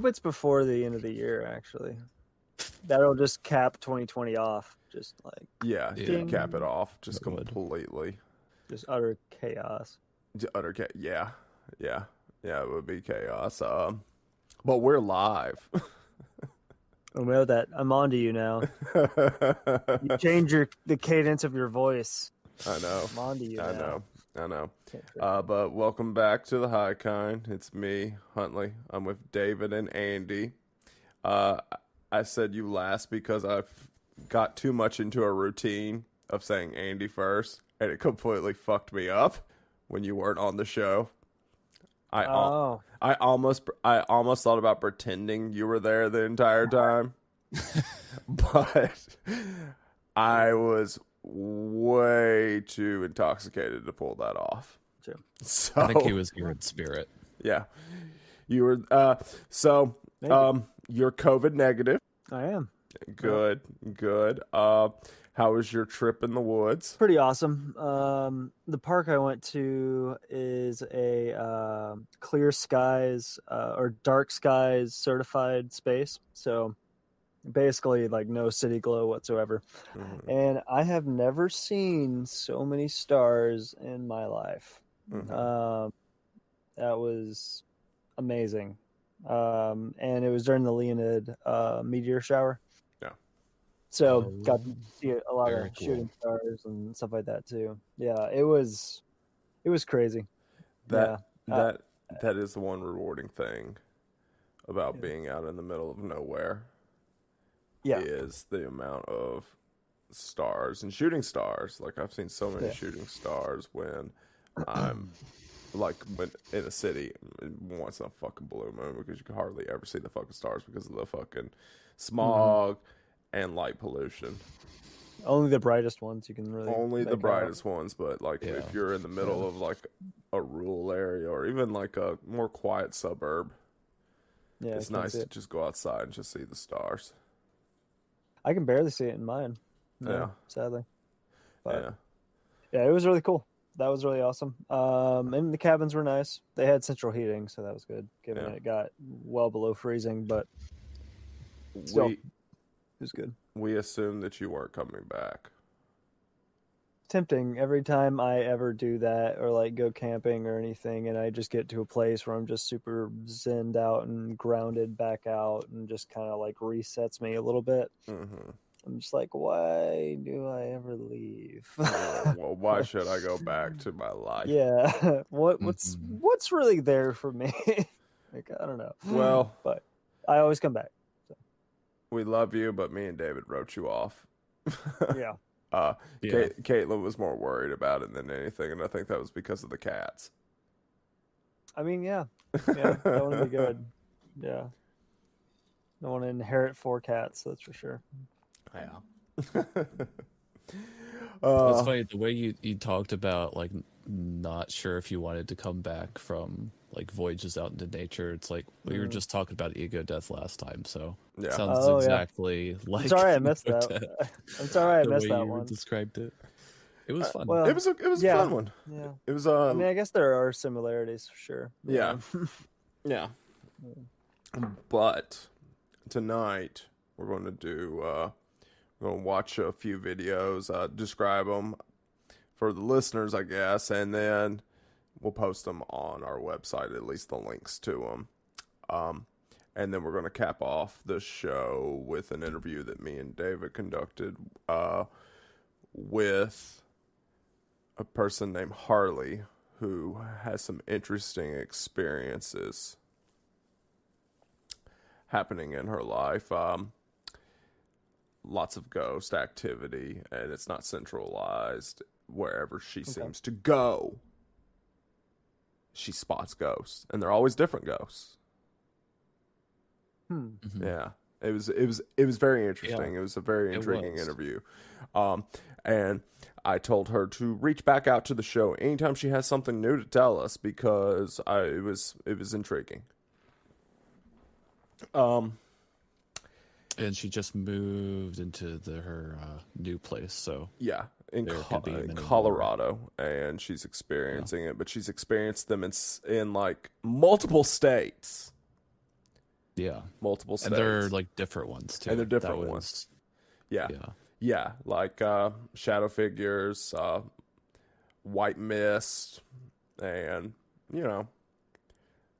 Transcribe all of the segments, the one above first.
I hope it's before the end of the year. Actually, that'll just cap 2020 off. Just like Yeah, Yeah. cap it off just It would. completely. just utter chaos. J- Utter cha- Yeah, yeah, yeah. It would be chaos. Um, but we're live. I know that I'm on to you now. You change your the cadence of your voice. I know. I'm on to you. I now. know. I know. Uh, but welcome back to the High Kind. It's me, Huntley. I'm with David and Andy. Uh, I said you last because I've got too much into a routine of saying Andy first, and it completely fucked me up when you weren't on the show. I al- Oh, I almost I almost thought about pretending you were there the entire time, but I was way too intoxicated to pull that off. True. So I think he was here in spirit. yeah, you were. Uh, so Maybe. um, you're COVID negative. I am. Good, good. Uh, how was your trip in the woods? pretty awesome. Um, the park I went to is a um clear skies uh, or dark skies certified space. So basically, like no city glow whatsoever. Mhm, And I have never seen so many stars in my life. mhm. Um, that was amazing. Um, and it was during the Leonid uh, meteor shower. Yeah. So Oh, got to see a lot very of shooting stars and stuff like that too. Yeah, it was, it was crazy. That yeah. Uh, that that is the one rewarding thing about Yeah. being out in the middle of nowhere. Yeah. is the amount of stars and shooting stars. Like I've seen so many Yeah. shooting stars when I'm like when in a city once in a fucking blue moon because you can hardly ever see the fucking stars because of the fucking smog mm-hmm. and light pollution. Only the brightest ones you can really. Only the make out. brightest ones, but like Yeah. if you're in the middle of like a rural area or even like a more quiet suburb, Yeah, it's nice see to just go outside and just see the stars. I can barely see it in mine. No, Yeah. sadly. But yeah. yeah, it was really cool. That was really awesome. Um, and the cabins were nice. They had central heating, so that was good. Given Yeah. it got well below freezing, but Still. We it was good. we assumed that you weren't coming back. Tempting every time I ever do that or like go camping or anything, and I just get to a place where I'm just super zenned out and grounded back out, and just kind of like resets me a little bit. hmm I'm just like, why do I ever leave? well, why should I go back to my life? yeah, what what's Mhm. what's really there for me? like I don't know. Well, but I always come back. we love you, but me and David wrote you off. Yeah. Uh, Yeah. Kate, Caitlin was more worried about it than anything, and I think that was because of the cats. I mean, yeah, yeah, that would be good. Yeah, don't want to inherit four cats. That's for sure. Yeah. uh, It's funny the way you, you talked about like not sure if you wanted to come back from like voyages out into nature. It's like we were Mm. just talking about ego death last time, so yeah. sounds Oh, yeah. exactly like. I'm sorry I missed ego that. death, I'm sorry I the missed way that you one. described it. It was Uh, fun. well, it was a it was a fun one. Yeah, It was uh I mean, I guess there are similarities for sure. Yeah. yeah. But tonight we're going to do uh we're going to watch a few videos, uh describe them for the listeners, I guess, and then we'll post them on our website at least the links to them. Um and then we're going to cap off the show with an interview that me and David conducted uh with a person named Harley who has some interesting experiences happening in her life. Um, lots of ghost activity, and it's not centralized. Wherever she seems to go, she spots ghosts, and they're always different ghosts. Hmm. Mhm. Yeah. It was it was it was very interesting. It was a very intriguing interview. Um and I told her to reach back out to the show anytime she has something new to tell us because I it was it was intriguing. Um And she just moved into the, her uh, new place, so yeah, in, Co- in. Colorado and she's experiencing it, but she's experienced them in in like multiple states. Yeah, multiple states. and they're like different ones too. And they're That different was- ones. yeah. Yeah, Yeah, like uh, shadow figures, uh, white mist, and you know,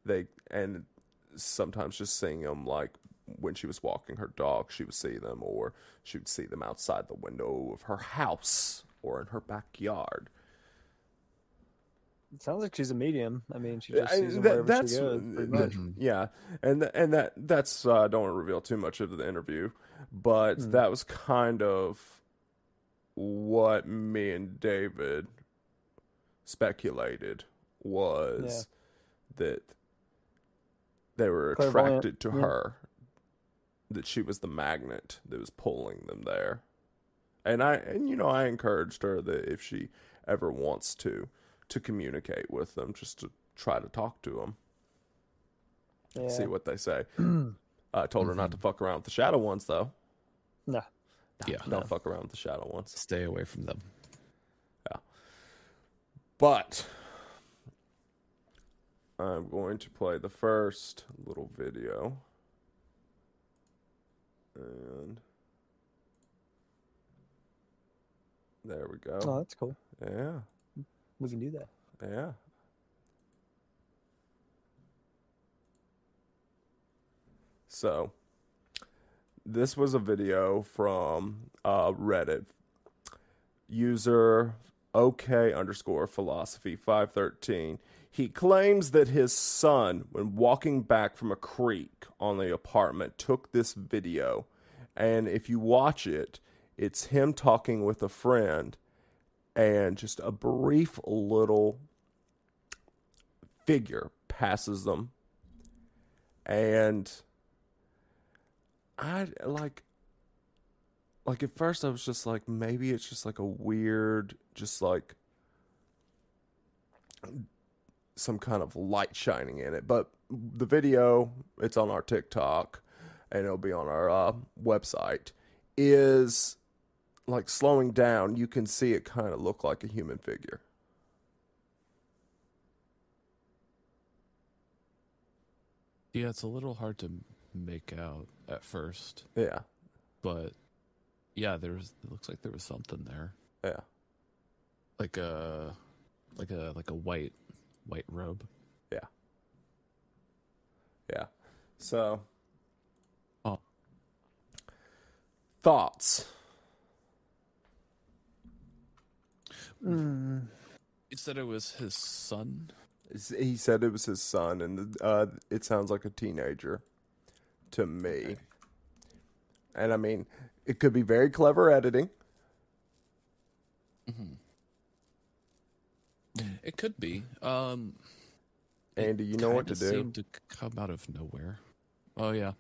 they and sometimes just seeing them like when she was walking her dog, she would see them, or she would see them outside the window of her house or in her backyard. It sounds like she's a medium. I mean, she just sees them that- wherever she goes. Pretty that- much. yeah, and and that that's uh, I don't want to reveal too much of the interview, but Hmm. that was kind of what me and David speculated was that they were attracted to yeah. her, that she was the magnet that was pulling them there, and I and you know I encouraged her that if she ever wants to to communicate with them, just to try to talk to them, Yeah. see what they say. I told her not to mm-hmm. fuck around with the shadow ones though. No. yeah. Don't fuck around with the shadow ones. Stay away from them. Yeah. But I'm going to play the first little video. And there we go. Oh, that's cool. Yeah. We can do that. Yeah. So, this was a video from uh, Reddit. User OK underscore philosophy 513. He claims that his son, when walking back from a creek on the apartment, took this video. And if you watch it, it's him talking with a friend and just a brief little figure passes them and i like like at first i was just like maybe it's just like a weird just like some kind of light shining in it. But the video it's on our tiktok and it'll be on our uh, website is like slowing down. You can see it kind of look like a human figure. Yeah, it's a little hard to make out at first, yeah. But yeah, there's it looks like there was something there, yeah. Like a, like a like a white, white robe. Yeah. Yeah. So. Oh. Thoughts. Mm. He said it was his son. He said it was his son, and uh, it sounds like a teenager to me. Okay. And I mean, it could be very clever editing. It could be. Um, Andy, you know what to kinda do. Seemed to come out of nowhere. Oh yeah,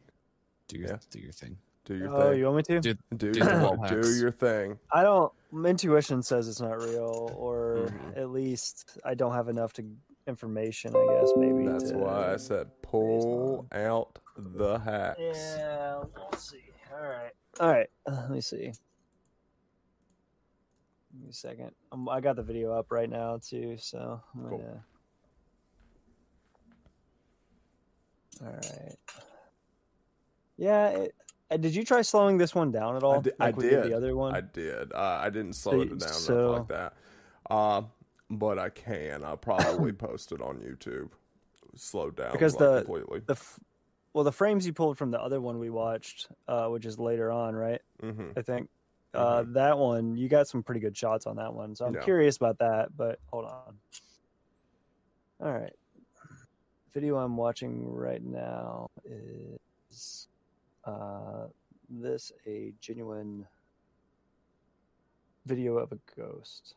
do your Yeah. do your thing. Do your thing. Oh, thing. you want me to? Do, do, do the do your thing. I don't. Intuition says it's not real, or Mhm. at least I don't have enough to information. I guess maybe. That's to- why I said pull out the hacks. Yeah, let's see. All right, all right. Uh, let me see. Give me a second. Um, I got the video up right now too, so I'm Cool. gonna. All right. Yeah. It, uh, did you try slowing this one down at all? I like we did did. the other one. I did. Uh, I didn't slow So it down so- like that. Uh, but I can. I'll probably post it on YouTube. Slow down Because like, the- completely. the f- well, the frames you pulled from the other one we watched, uh, which is later on, right? hmm I think. Uh, that one, you got some pretty good shots on that one. So I'm Yeah. curious about that, but hold on. All right. Video I'm watching right now is uh, this a genuine video of a ghost.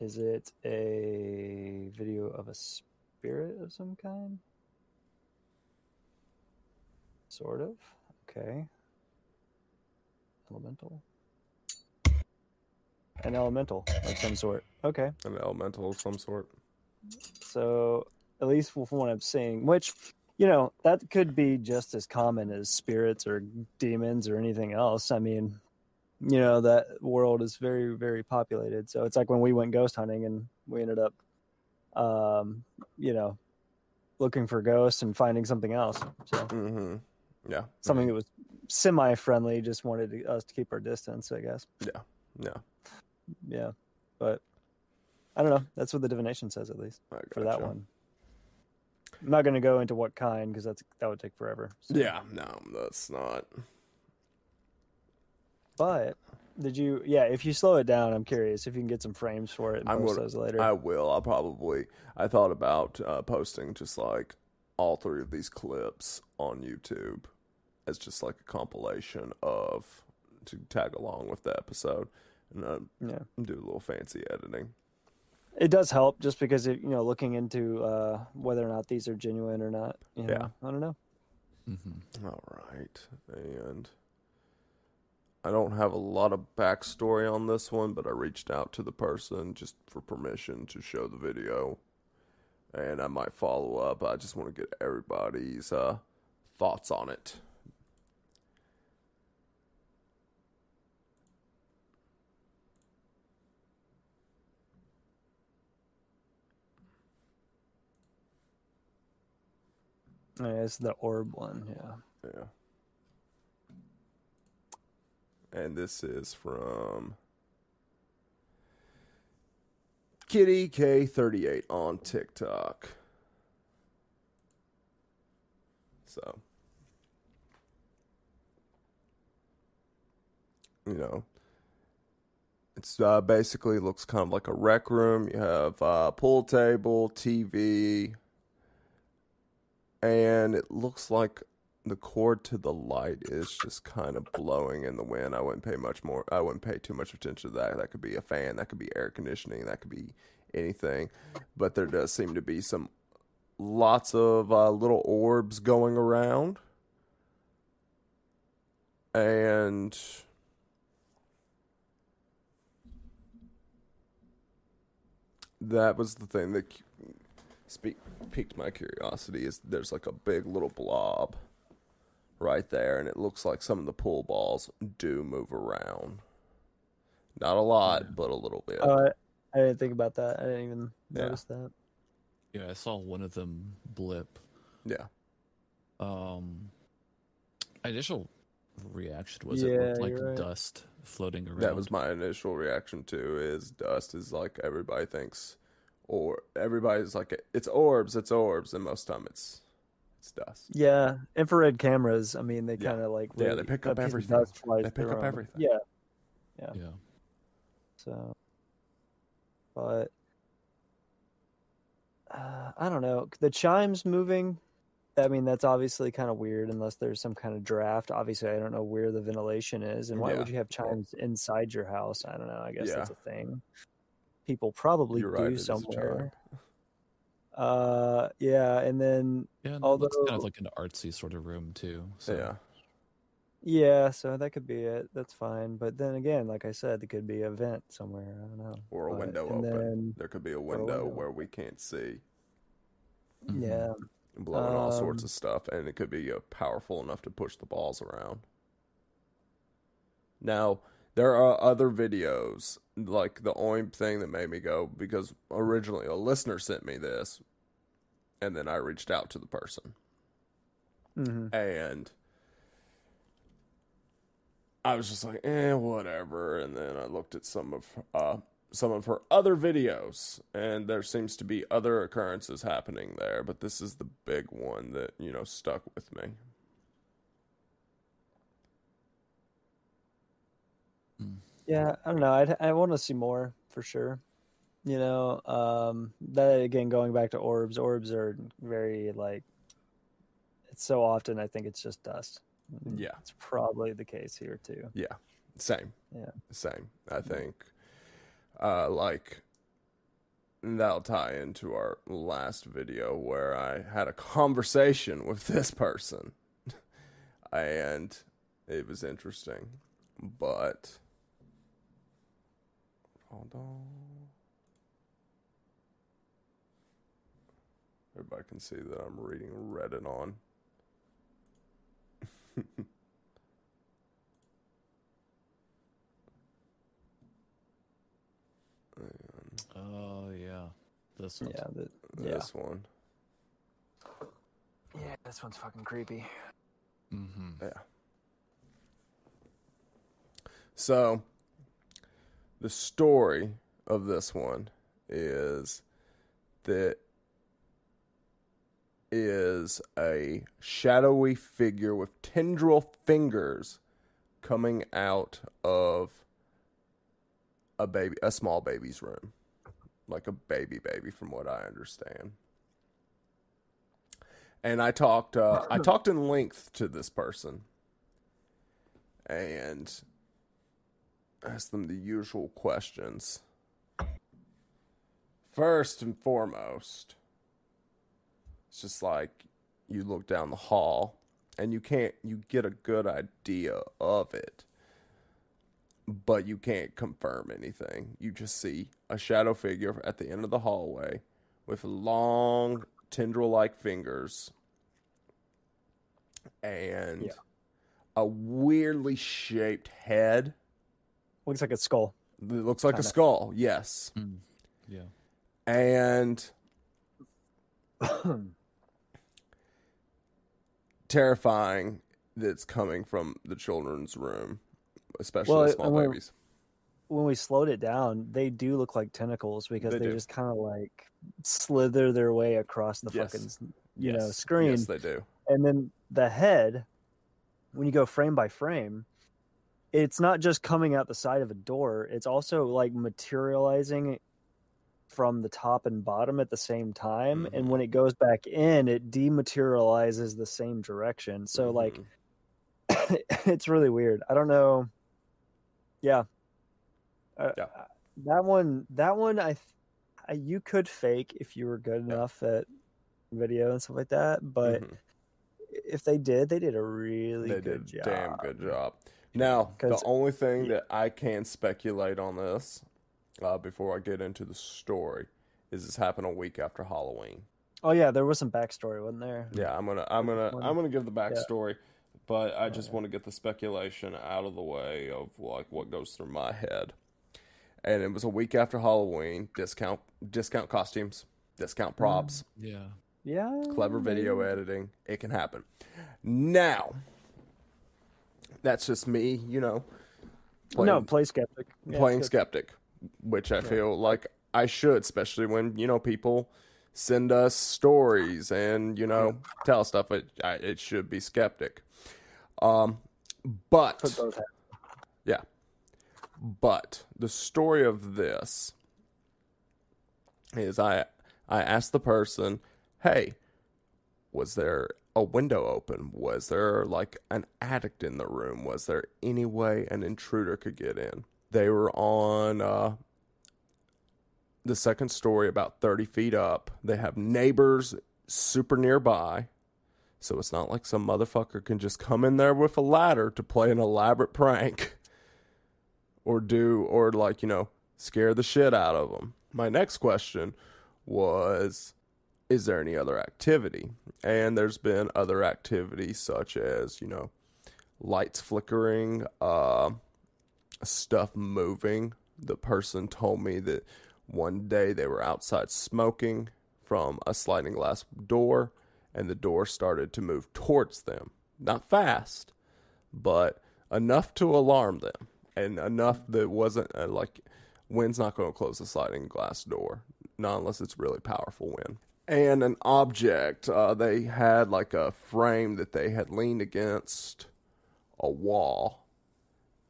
Is it a video of a spirit of some kind? Sort of. Okay. Elemental. An elemental of some sort. Okay. An elemental of some sort. So, at least from what I'm seeing, which, you know, that could be just as common as spirits or demons or anything else. I mean, you know, that world is very, very populated. So, it's like when we went ghost hunting and we ended up um, you know, looking for ghosts and finding something else. So Mm-hmm. Yeah. something that was semi-friendly, just wanted to, us to keep our distance, I guess. Yeah. Yeah, Yeah. but I don't know. That's what the divination says, at least I for that one. I'm not going to go into what kind because that's that would take forever. so. Yeah. No, that's not. But did you? Yeah, if you slow it down, I'm curious if you can get some frames for it and I'm post gonna- those later. I will. I'll probably. I thought about uh, posting just like all three of these clips on YouTube as just like a compilation of to tag along with the episode and uh, yeah, do a little fancy editing. it does help just because it, you know looking into uh, whether or not these are genuine or not. You know? Yeah. I don't know. hmm All right, and I don't have a lot of backstory on this one, but I reached out to the person just for permission to show the video, and I might follow up. I just want to get everybody's uh, thoughts on it. Yeah, it's the orb one. Yeah. Yeah. And this is from Kitty K38 on TikTok. So, you know, it's uh, basically looks kind of like a rec room. You have uh, pool table, TV, and it looks like the cord to the light is just kind of blowing in the wind. I wouldn't pay much more. I wouldn't pay too much attention to that. That could be a fan. That could be air conditioning. That could be anything. But there does seem to be some lots of uh, little orbs going around, and that was the thing that speak, piqued my curiosity. Is there's like a big little blob right there, and it looks like some of the pool balls do move around. Not a lot, but a little bit. Oh, I, I didn't think about that. I didn't even Yeah. notice that. Yeah, I saw one of them blip. yeah, Um, initial reaction was it looked like right. dust floating around. that was my initial reaction too. Is dust is like everybody thinks, or everybody's like it's orbs, it's orbs, and most of time it's it's dust. Yeah, infrared cameras. I mean, they Yeah. kind of like Yeah, they pick up everything. dust flies They pick through up 'em. everything. Yeah. yeah. So, but uh, I don't know. The chimes moving. I mean, that's obviously kind of weird unless there's some kind of draft. Obviously, I don't know where the ventilation is, and why Yeah. would you have chimes inside your house? I don't know. I guess Yeah. that's a thing. People probably You're do right. It is a somewhere. Uh, yeah, and then Yeah, and it looks kind of like an artsy sort of room too. So Yeah, yeah, so that could be it. That's fine. But then again, like I said, it could be a vent somewhere. I don't know. or a But- window and open. then- there could be a window window. where we can't see. Mhm. yeah, blowing all sorts Um, of stuff, and it could be uh, powerful enough to push the balls around. Now, there are other videos, like the OIMP thing that made me go, because originally a listener sent me this, and then I reached out to the person, hmm and I was just like, eh, whatever. And then I looked at some of uh, some of her other videos, and there seems to be other occurrences happening there, but this is the big one that you know stuck with me. Yeah, I don't know. I'd, I want to see more for sure. You know, um, that again, going back to orbs, orbs are very like, it's so often I think it's just dust. Mm, Yeah. It's probably the case here too. Yeah, same. Yeah. same. I think, uh, like that'll tie into our last video where I had a conversation with this person, and it was interesting, but hold on. Everybody can see that I'm reading Reddit on. Oh yeah, this one. Yeah, the, yeah, This one. yeah. This one's fucking creepy. Mm-hmm. Yeah. So, the story of this one is that is a shadowy figure with tendril fingers coming out of a baby a small baby's room. Like a baby baby from what i understand. And i talked uh, i talked in length to this person. And asked them the usual questions. First and foremost it's just like you look down the hall and you can't you get a good idea of it but you can't confirm anything. You just see a shadow figure at the end of the hallway with long tendril like fingers and Yeah. a weirdly shaped head Looks like a skull. that looks like a Kinda. skull yes Mm. Yeah. and terrifying that's coming from the children's room, especially Well, small when- babies. when we slowed it down, they do look like tentacles because They they, just kind of like slither their way across the Yes. fucking you know screen. Yes, they do. and then the head when you go frame by frame it's not just coming out the side of a door it's also like materializing from the top and bottom at the same time Mhm. and when it goes back in it dematerializes the same direction so like Mhm. it's really weird i don't know yeah Uh, Yeah. uh, that one that one I, I you could fake if you were good Yeah. enough at video and stuff like that but Mhm. if they did, they did a really they good did job. damn good job. Now, the only thing that I can speculate on this uh, before I get into the story is this happened a week after Halloween. Oh yeah, there was some backstory, wasn't there? Yeah, I'm gonna I'm gonna I'm gonna give the yeah. backstory, but I just yeah. want to get the speculation out of the way of like what goes through my head. And it was a week after Halloween. Discount discount costumes, discount props, Yeah. Yeah. clever video editing. It can happen. Now, that's just me, you know, playing, no, play skeptic. Yeah, playing skeptic, which I feel like I should, especially when you know people send us stories and you know tell stuff. It I, it should be skeptic. Um, but Put both hats. yeah, but the story of this is I I asked the person, "Hey, was there a window open? Was there like an addict in the room? Was there any way an intruder could get in?" They were on uh, the second story, about thirty feet up. They have neighbors super nearby. So it's not like some motherfucker can just come in there with a ladder to play an elaborate prank or do or like, you know, scare the shit out of them. My next question was is there any other activity? And there's been other activities such as, you know, lights flickering, uh, stuff moving. The person told me that one day they were outside smoking from a sliding glass door and the door started to move towards them. Not fast, but enough to alarm them and enough that wasn't uh, like wind's not going to close the sliding glass door, not unless it's really powerful wind. And an object, uh, they had like a frame that they had leaned against a wall,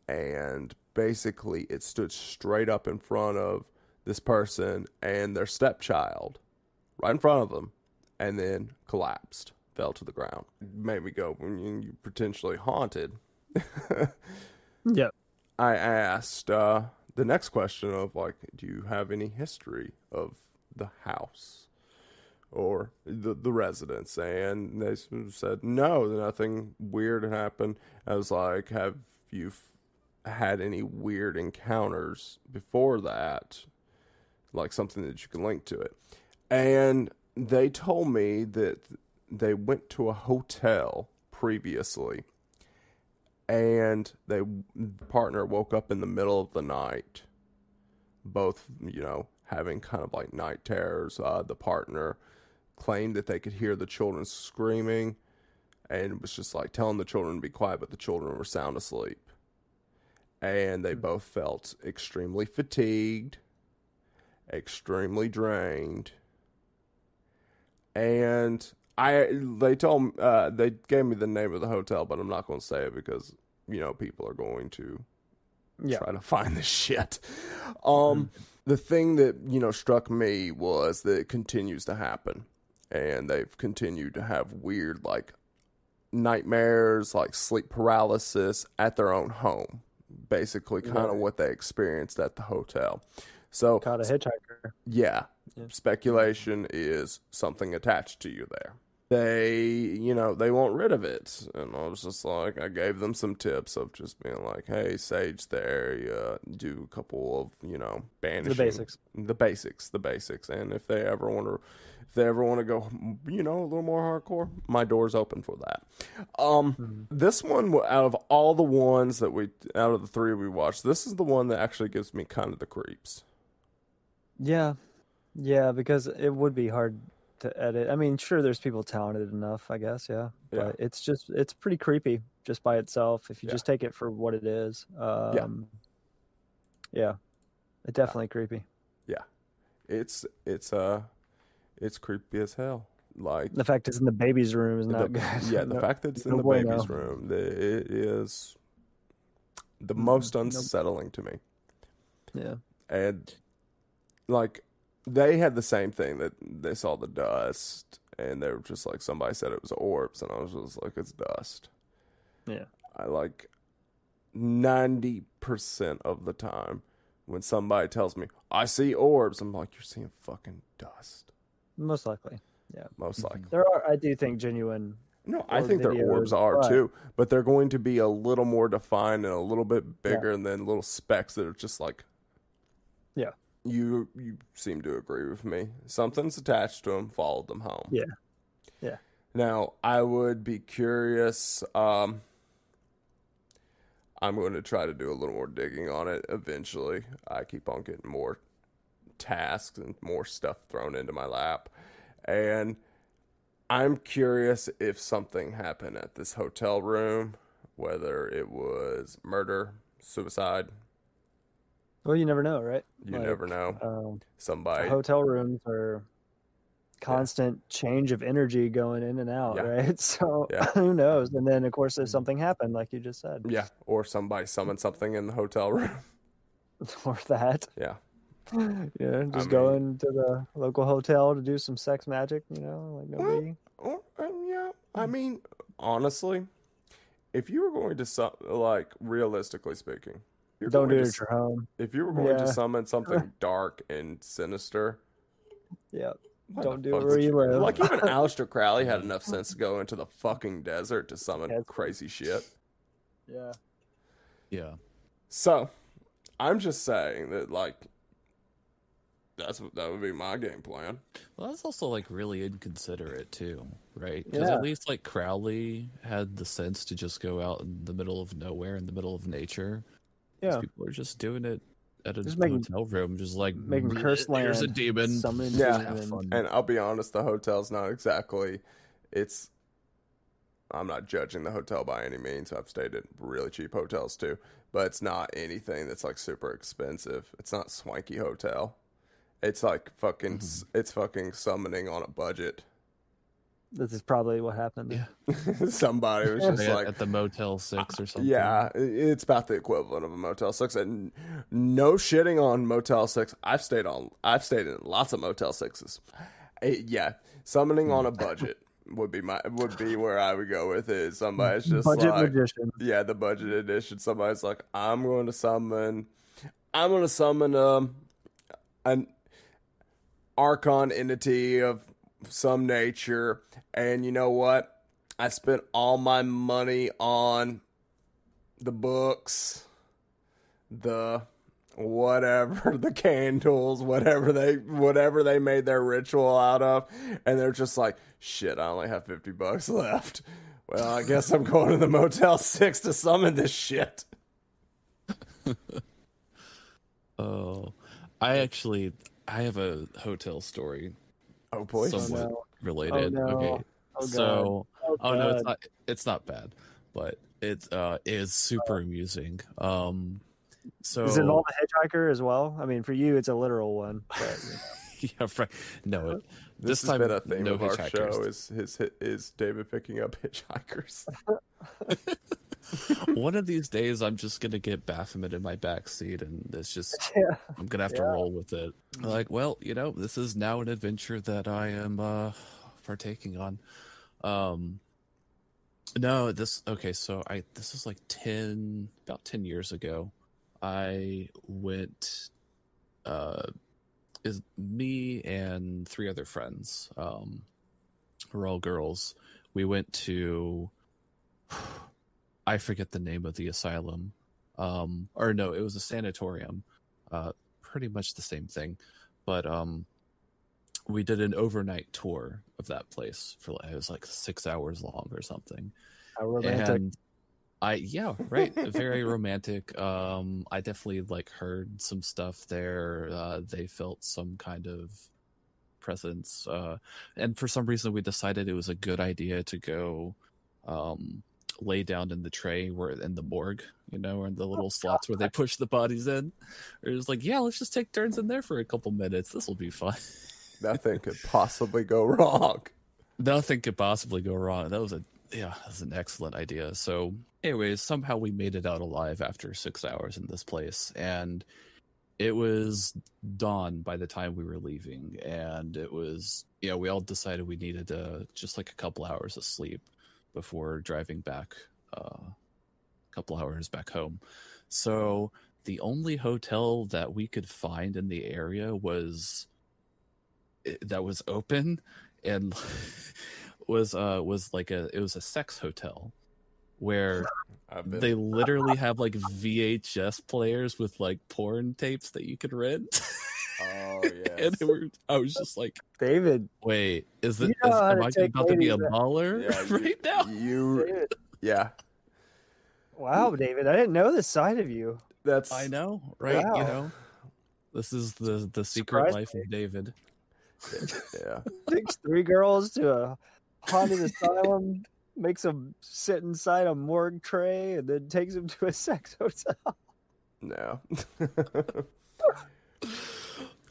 and basically it stood straight up in front of this person and their stepchild, right in front of them, and then collapsed, fell to the ground. It made me go, you you potentially haunted. Yeah. I asked uh, the next question of like, do you have any history of the house or the the residence? And they said no, nothing weird happened. I was like, have you f- had any weird encounters before that? Like something that you can link to it. And they told me that they went to a hotel previously and they partner woke up in the middle of the night both you know having kind of like night terrors. Uh, the partner claimed that they could hear the children screaming and was just like telling the children to be quiet, but the children were sound asleep. And they both felt extremely fatigued, extremely drained. And I, they told, uh, they gave me the name of the hotel, but I'm not going to say it because you know people are going to Yeah. try to find this shit. Um, the thing that you know struck me was that it continues to happen, and they've continued to have weird like nightmares, like sleep paralysis at their own home. Basically, kind of Right. what they experienced at the hotel. So Caught a hitchhiker. yeah. Yeah. Speculation is something attached to you there. They, you know, they want rid of it. And I was just like, I gave them some tips of just being like, hey, sage the area, do a couple of, you know, banishing. The basics. The basics, the basics. And if they ever want to, if they ever want to go, you know, a little more hardcore, my door's open for that. Um, this one, out of all the ones that we, out of the three we watched, this is the one that actually gives me kind of the creeps. Yeah. Yeah, because it would be hard to edit. I mean, sure, there's people talented enough, I guess, yeah. Yeah. But it's just, it's pretty creepy just by itself if you Yeah. just take it for what it is. Um, yeah. It's definitely creepy. Yeah, it's it's uh it's creepy as hell. Like The fact it's in the baby's room is the, not good. yeah, the No- fact that it's in no the bueno. baby's room, the, it is the Mm, most unsettling to me. Yeah. And like they had the same thing that they saw the dust, and they were just like somebody said it was orbs, and I was just like it's dust. Yeah. I like ninety percent of the time when somebody tells me I see orbs, I'm like you're seeing fucking dust. Most likely. Yeah. Most mhm. likely. There are, I do think, genuine. No, I think their orbs are but- too, but they're going to be a little more defined and a little bit bigger than little specks that are just like. Yeah. You you seem to agree with me. Something's attached to them, followed them home. Yeah. Yeah. Now I would be curious. Um, I'm going to try to do a little more digging on it eventually. I keep on getting more tasks and more stuff thrown into my lap, and I'm curious if something happened at this hotel room, whether it was murder, suicide. Well, you never know, right? You Like, never know. Um, Somebody. hotel rooms are constant change of energy going in and out, Yeah. right? So Yeah. who knows? And then, of course, if something happened, like you just said, yeah, or somebody summoned something in the hotel room. or that, yeah, yeah, just mean- going to the local hotel to do some sex magic, you know, like nobody. Or, um, yeah, I mean, honestly, if you were going to like realistically speaking, you're Don't do going it to at your home. If you were going Yeah. to summon something dark and sinister, Yeah, Don't do it where you live. Like even Aleister Crowley had enough sense to go into the fucking desert to summon Yes. crazy shit. yeah. Yeah. So, I'm just saying that like that's what that would be my game plan. Well, that's also like really inconsiderate too, right? Because Yeah. at least like Crowley had the sense to just go out in the middle of nowhere, in the middle of nature. These Yeah. people are just doing it at a Just making- hotel room, just like making "Bleh, curse There's a demon. summoning Yeah. demon. And I'll be honest, the hotel's not exactly. It's. I'm not judging the hotel by any means. I've stayed at really cheap hotels too, but it's not anything that's like super expensive. It's not swanky hotel. It's like fucking. Mm-hmm. s It's fucking summoning on a budget. This is probably what happened. Yeah. Somebody was just Like at, like, at the Motel Six or something. Yeah, it's about the equivalent of a Motel Six. And no shitting on Motel Six. I've stayed on. I've stayed in lots of Motel Sixes. Eh, yeah, summoning on a budget would be my would be where I would go with it. Somebody's just Budget like, magician. yeah, the budget edition. Somebody's like, I'm going to summon. I'm going to summon um an archon entity of some nature, and you know what? I spent all my money on the books, the whatever, the candles, whatever they whatever they made their ritual out of, and they're just like, shit, I only have fifty bucks left. Well, I guess I'm going to the Motel Six to summon this shit. Oh, I actually, I have a hotel story Oh boy. Oh, somewhat no. related. no. Okay. Oh, so Oh, oh no, it's not it's not bad, but it uh is super amusing. Um so Is it all the hitchhiker as well? I mean, for you, it's a literal one. But yeah, right. No, it, This, this, has been a theme no of our show is his is David picking up hitchhikers. One of these days, I'm just gonna get Baphomet in my back seat, and it's just yeah, I'm gonna have to roll with it. Like, well, you know, this is now an adventure that I am uh partaking on. Um no, this okay, so I this is like 10 about 10 years ago. I went uh is me and three other friends. Um we're all girls. We went to I forget the name of the asylum. Um or no, it was a sanatorium uh, pretty much the same thing, but um, we did an overnight tour of that place for like, it was like six hours long or something. how romantic. And I yeah right, very romantic. Um, I definitely like heard some stuff there. Uh, they felt some kind of presence, uh, and for some reason we decided it was a good idea to go. Um, lay down in the tray where in the morgue, you know, or in the little slots where they push the bodies in. It was like, yeah, let's just take turns in there for a couple minutes. This will be fun. Nothing could possibly go wrong. Nothing could possibly go wrong. That was a yeah, that's an excellent idea. So, anyways, somehow we made it out alive after six hours in this place, and it was dawn by the time we were leaving, and it was yeah, we all decided we needed uh, just like a couple hours of sleep before driving back uh, a couple hours back home. So the only hotel that we could find in the area was eh, that was open and was uh was like a it was a sex hotel where they literally have like VHS players with like porn tapes that you could rent. Oh yeah. and yes. were, I was just like, David, wait, is it You is, know how am I about to be a baller Yeah, you- right now? You David. yeah. Wow, David, I didn't know this side of you. That's I know, right? You know, this is the the secret Surprised life of David. yeah. Takes three girls to a haunted asylum, makes them sit inside a morgue tray, and then takes them to a sex hotel. No.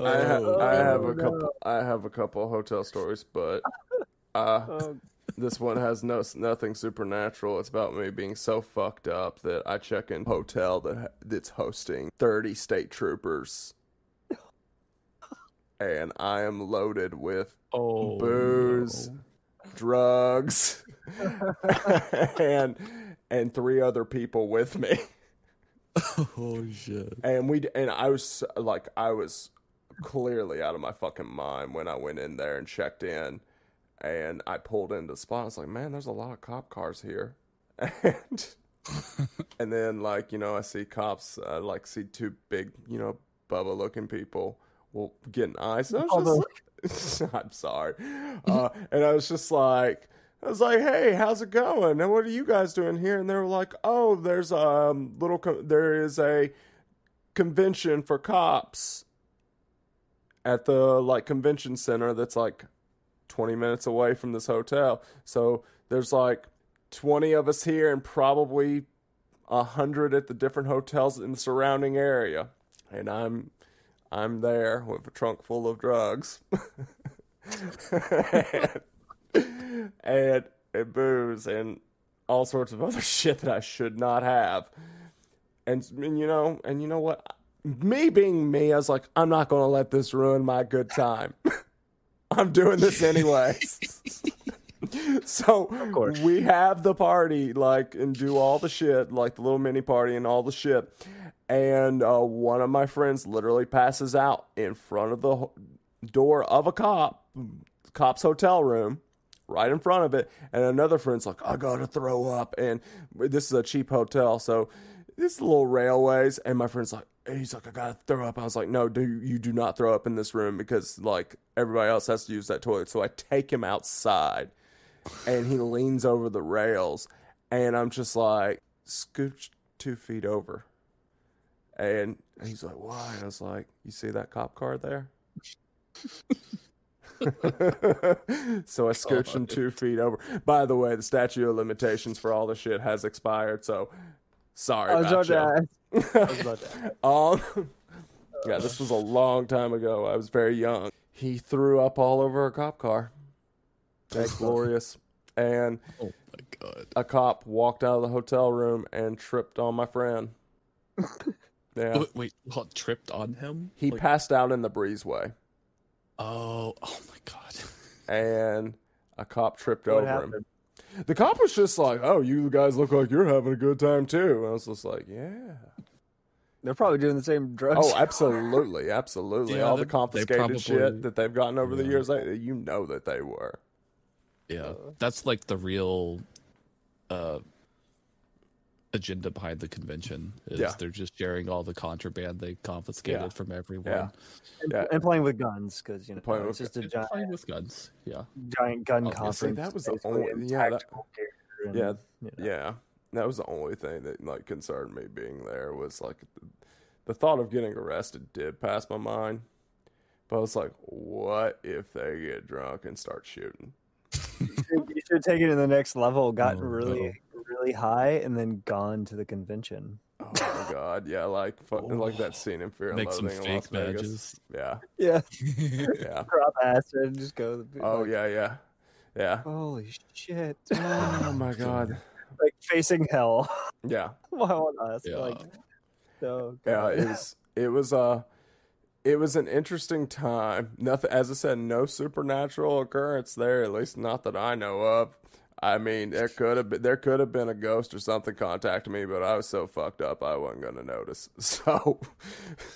I, ha- Oh, I have a couple. I have a couple hotel stories, but uh, Oh, this one has no nothing supernatural. It's about me being so fucked up that I check in hotel that that's hosting thirty state troopers, and I am loaded with oh, booze, no. drugs, and and three other people with me. Oh shit! and we and I was like I was clearly out of my fucking mind when I went in there and checked in and I pulled into the spot. I was like, man, there's a lot of cop cars here. And and then like, you know, I see cops I like see two big, you know, Bubba looking people well getting eyes. And I was just like, I'm sorry. Uh, and I was just like I was like, "Hey, how's it going? And what are you guys doing here?" And they were like, "Oh, there's a um, little co- there is a convention for cops at the like convention center that's like 20 minutes away from this hotel. So there's like 20 of us here and probably a hundred at the different hotels in the surrounding area. And I'm I'm there with a trunk full of drugs. and, and, and booze and all sorts of other shit that I should not have. And, and you know, and you know what? Me being me, I was like, I'm not going to let this ruin my good time. I'm doing this anyways. so we have the party, like, and do all the shit, like the little mini party and all the shit. And uh, one of my friends literally passes out in front of the ho- door of a cop, cop's hotel room, right in front of it. And another friend's like, I gotta throw up. And this is a cheap hotel, so this little railways. And my friend's like, he's like, I gotta throw up. I was like, no, do you do not throw up in this room because like everybody else has to use that toilet. So I take him outside, and he leans over the rails, and I'm just like, scooch two feet over. And he's like, why? And I was like, you see that cop car there? so I scooch him oh, two feet over. By the way, the statute of limitations for all the shit has expired, so sorry I was about about you. To ask. I was about to ask. um, yeah, this was a long time ago. I was very young. He threw up all over a cop car. That's glorious. And Oh my god. a cop walked out of the hotel room and tripped on my friend. Yeah. Wait, wait, what tripped on him? He Like- passed out in the breezeway, Oh, oh my god. and a cop tripped What over happened? him. The cop was just like, "Oh, you guys look like you're having a good time too." And I was just like, "Yeah." They're probably doing the same drugs. Oh, absolutely, absolutely. Yeah, All the confiscated probably- shit that they've gotten over the years, they, you know that they were. Yeah, that's like the real uh agenda behind the convention is Yeah. they're just sharing all the contraband they confiscated Yeah. from everyone. Yeah. and, yeah. and playing with guns because you know Playing it's with just a giant, fine with guns. Yeah. giant gun Obviously, conference. that was the basically, only- yeah, that- tactical gear and, yeah, you know. Yeah, that was the only thing that like concerned me being there was like the, the thought of getting arrested did pass my mind, but I was like, what if they get drunk and start shooting? You should, you should take it to the next level. Gotten Oh, really, really high, and then gone to the convention. Oh my god, yeah, like fu- like that oh. scene in Fear and Make some Loathing in Las fake Vegas. badges. Yeah, Yeah, yeah. drop acid, and just go. Oh like, yeah, yeah, yeah. Holy shit! Oh my god. Like facing hell. Yeah, Why on us? Yeah. Like, oh yeah. It was it was uh it was an interesting time. Nothing, as I said, no supernatural occurrence there. At least not that I know of. I mean, there could have been there could have been a ghost or something contacting me, but I was so fucked up I wasn't gonna notice. So,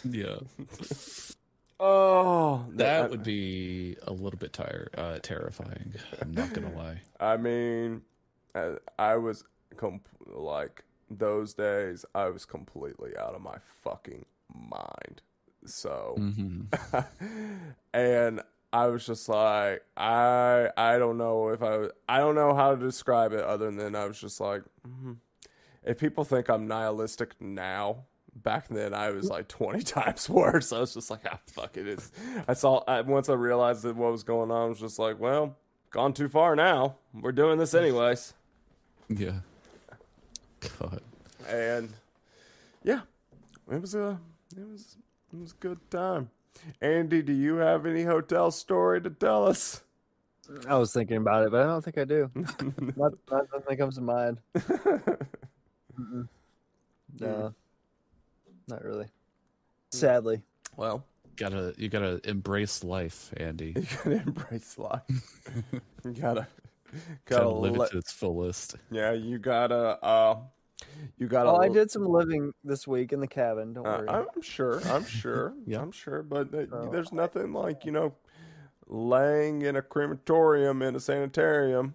Yeah. oh, That would be a little bit tire uh, terrifying. I'm not gonna lie. I mean, I, I was com- like those days. I was completely out of my fucking mind. So, hmm and I was just like, I I don't know if I I don't know how to describe it other than I was just like, mhm. if people think I'm nihilistic now. Back then, I was like twenty times worse. I was just like, ah, fuck. It's, I saw I, once I realized that what was going on. I was just like, well, gone too far now. We're doing this anyways. Yeah. God. and yeah, it was a it was it was a good time. Andy, do you have any hotel story to tell us? I was thinking about it, but I don't think I do. not, not nothing comes to mind. No, not really. Sadly, well, Gotta you gotta embrace life, Andy. you gotta embrace life. you gotta Gotta gotta live let, it to its fullest. yeah. You gotta uh, you gotta. oh, I did some living this week in the cabin. Don't Uh, worry. I'm sure. I'm sure. Yeah. I'm sure. But th- Oh. there's nothing like you know, laying in a crematorium in a sanitarium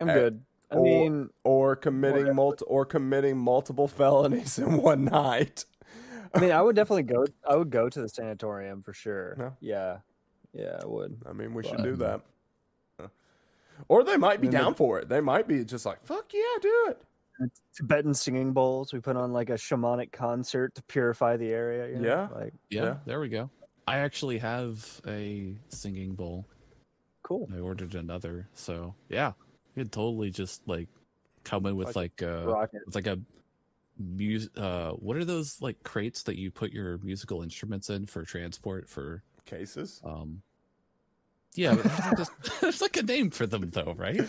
I'm uh, good. I or- mean, or committing Or- multi- or committing multiple felonies in one night. I mean, I would definitely go. I would go to the sanatorium for sure. No. Yeah, yeah, I would. I mean, we should do that. Or they might be And then down for it. They might be just like, "Fuck yeah, do it." Tibetan singing bowls. We put on like a shamanic concert to purify the area. you know? Yeah. like Yeah, Yeah. there we go. I actually have a singing bowl. cool. I ordered another, so yeah, you could totally just like come in with like uh Rocket. it's like a music. Uh, what are those like crates that you put your musical instruments in for transport? For Cases? um, yeah, but there's, just, there's like a name for them though, right?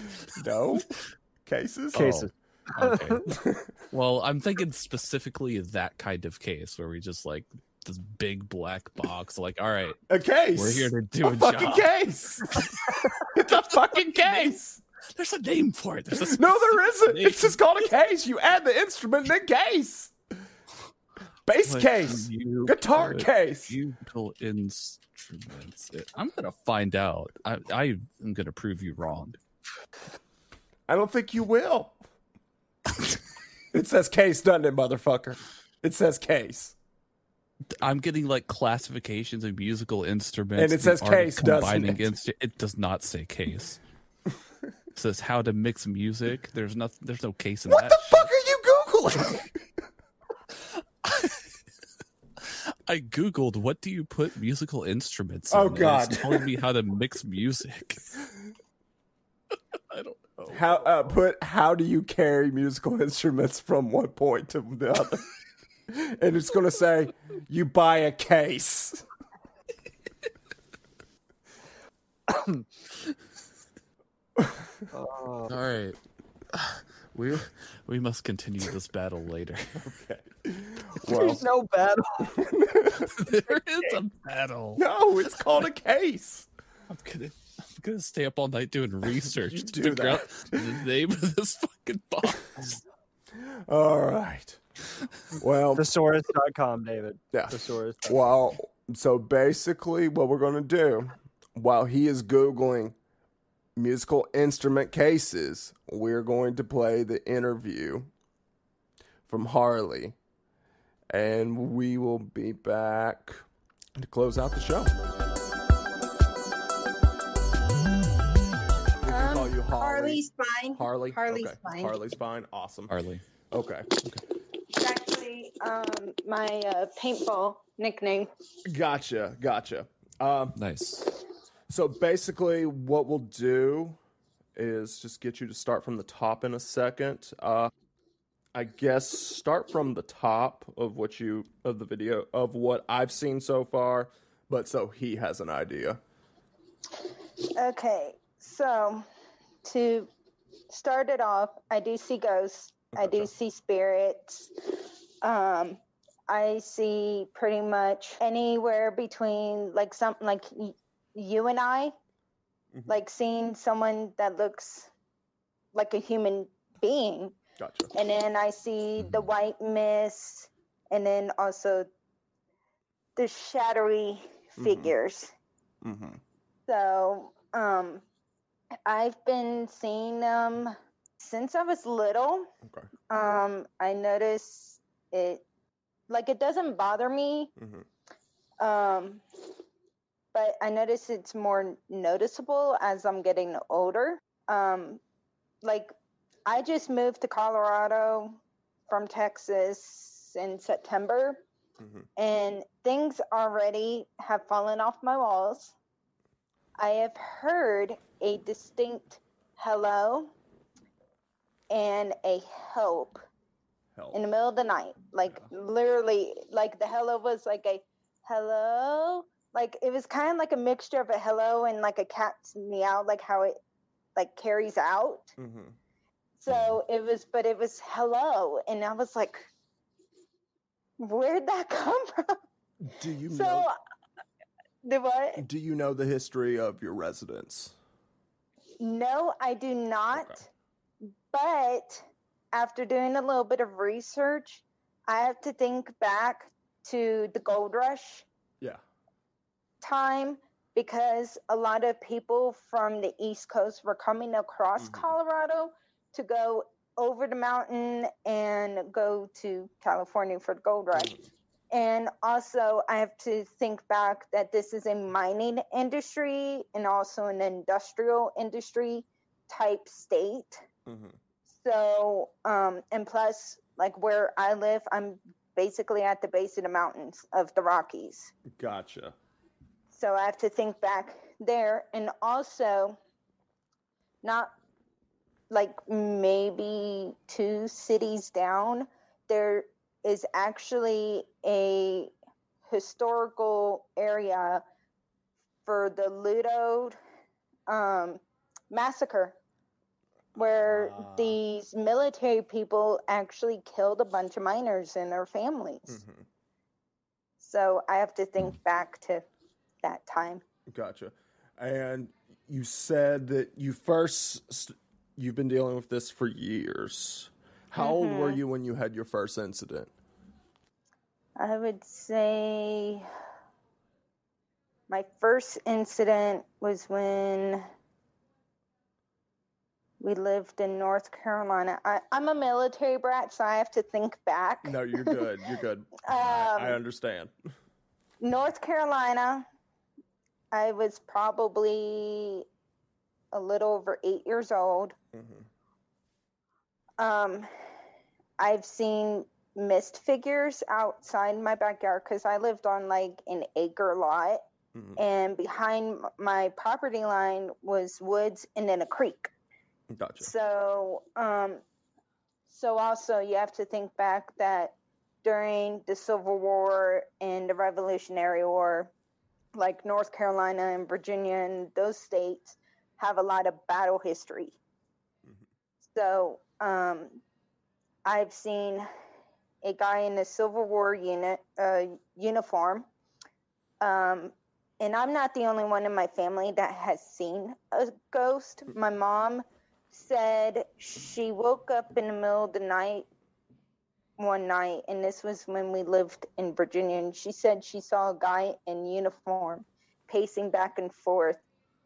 No. Cases? Cases. Oh, okay. well, I'm thinking specifically that kind of case where we just like this big black box. Like, all right, A case. we're here to do a a, fucking job. case. it's a fucking case. There's a name for it. There's a No, there isn't. name. It's just called a case. You add the instrument in the case. Bass Like, case. you Guitar put case. Musical instruments. I'm gonna find out. I, I am gonna prove you wrong. I don't think you will. it says case, doesn't it, motherfucker? It says case. I'm getting like classifications of musical instruments. And it says art of case, doesn't combining it? instru- it does not say case. it says how to mix music. There's nothing. There's no case in What that. What the fuck are you googling? I googled what do you put musical instruments Oh, in, God. it's telling me how to mix music. I don't know. How uh, put how do you carry musical instruments from one point to the other? and it's going to say you buy a case. All right. We we must continue this battle later. Well, there's no battle. there is a battle. no, it's called a case. I'm gonna I'm gonna stay up all night doing research to do figure that. out the name of this fucking box. All right. Well, Thesaurus.com, David. yeah. Thesaurus. Well, so basically, what we're going to do while he is Googling musical instrument cases, we're going to play the interview from Harley. And we will be back to close out the show. We can call you Harley. Um, Harley's fine. Harley? Harley's okay. fine. Harley's fine. Awesome. Harley. Okay. It's actually um, my uh, paintball nickname. Gotcha. Gotcha. Um, Nice. So basically, what we'll do is just get you to start from the top in a second. Uh, I guess start from the top of what you of the video of what I've seen so far, but so he has an idea. Okay, so to start it off, I do see ghosts. I do see spirits. Um, I see pretty much anywhere between like something like y- you and I, Mhm. like seeing someone that looks like a human being. Gotcha. and then I see the white mist, and then also the shadowy Mhm. figures. Mm-hmm. So, um, I've been seeing them since I was little. Okay. Um, I notice it, like it doesn't bother me, Mm-hmm. um, but I notice it's more noticeable as I'm getting older. Um, like I just moved to Colorado from Texas in September, Mhm. and things already have fallen off my walls. I have heard a distinct hello and a help Help. in the middle of the night. Like literally, like the hello was like a hello. Like it was kind of like a mixture of a hello and like a cat's meow, like how it like carries out. mm-hmm. So it was, but it was hello, and I was like, where'd that come from? Do you So know? the what? Do you know the history of your residence? No, I do not. But after doing a little bit of research, I have to think back to the gold rush Yeah. time because a lot of people from the East Coast were coming across Mhm. Colorado to go over the mountain and go to California for the gold rush. And also, I have to think back that this is a mining industry and also an industrial industry type state. Mm-hmm. So, um, and plus, like where I live, I'm basically at the base of the mountains of the Rockies. Gotcha. So I have to think back there. And also, not like maybe two cities down, there is actually a historical area for the Ludlow um, massacre, where Ah. these military people actually killed a bunch of miners and their families. Mm-hmm. So I have to think back to that time. Gotcha. And you said that you first st- you've been dealing with this for years. How old were Mhm. you when you had your first incident? I would say my first incident was when we lived in North Carolina. I, I'm a military brat, so I have to think back. No, you're good. You're good. I, I Um, understand. North Carolina, I was probably a little over eight years old. Hmm Um, I've seen mist figures outside my backyard because I lived on like an acre lot, Mhm. and behind my property line was woods and then a creek. Gotcha. So, um, so also you have to think back that during the Civil War and the Revolutionary War, like North Carolina and Virginia and those states have a lot of battle history. So, um, I've seen a guy in a Civil War unit uh, uniform. Um, and I'm not the only one in my family that has seen a ghost. My mom said she woke up in the middle of the night one night, and this was when we lived in Virginia, and she said she saw a guy in uniform pacing back and forth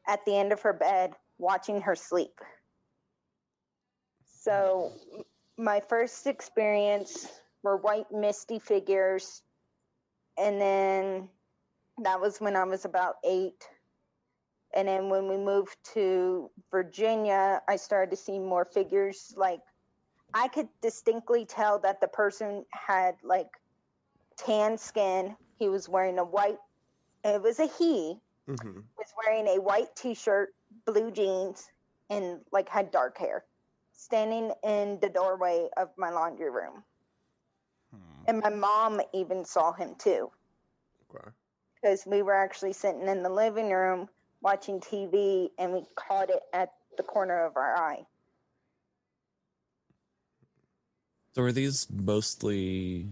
at the end of her bed, watching her sleep. So, my first experience were white, misty figures, and then that was when I was about eight. And then when we moved to Virginia, I started to see more figures. Like I could distinctly tell that the person had like tan skin. He was wearing a white, it was a he, hmm was wearing a white t shirt, blue jeans, and like had dark hair, standing in the doorway of my laundry room. And my mom even saw him too Okay. because we were actually sitting in the living room watching TV and we caught it at the corner of our eye. So are these mostly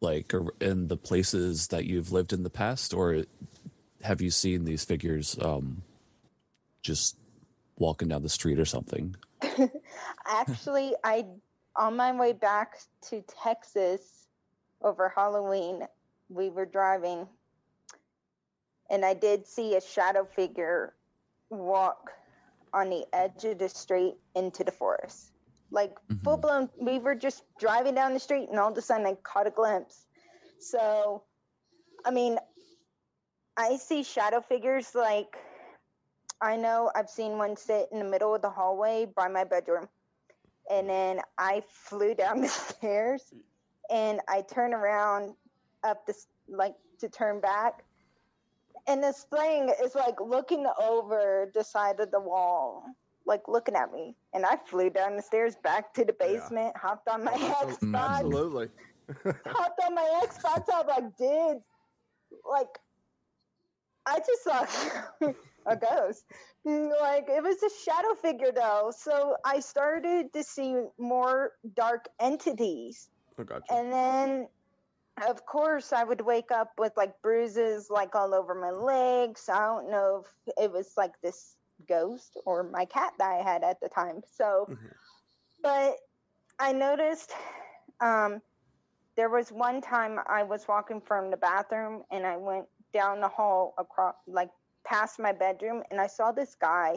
like in the places that you've lived in the past, or have you seen these figures um, just walking down the street or something? Actually, I on my way back to Texas over Halloween, we were driving and I did see a shadow figure walk on the edge of the street into the forest. Like Mhm. full blown we were just driving down the street and all of a sudden I caught a glimpse. So I mean I see shadow figures like I know I've seen one sit in the middle of the hallway by my bedroom. And then I flew down the stairs and I turn around up this like to turn back. And this thing is like looking over the side of the wall, like looking at me. And I flew down the stairs back to the Yeah. basement, hopped on my oh, Absol- Xbox, Absolutely. hopped on my Xbox. I was like, dude, like, I just saw a ghost. Like, it was a shadow figure, though. So I started to see more dark entities. I got you. And then, of course, I would wake up with like bruises, like all over my legs. I don't know if it was like this ghost or my cat that I had at the time. So, Mhm. but I noticed um, there was one time I was walking from the bathroom and I went down the hall across, like past my bedroom, and I saw this guy,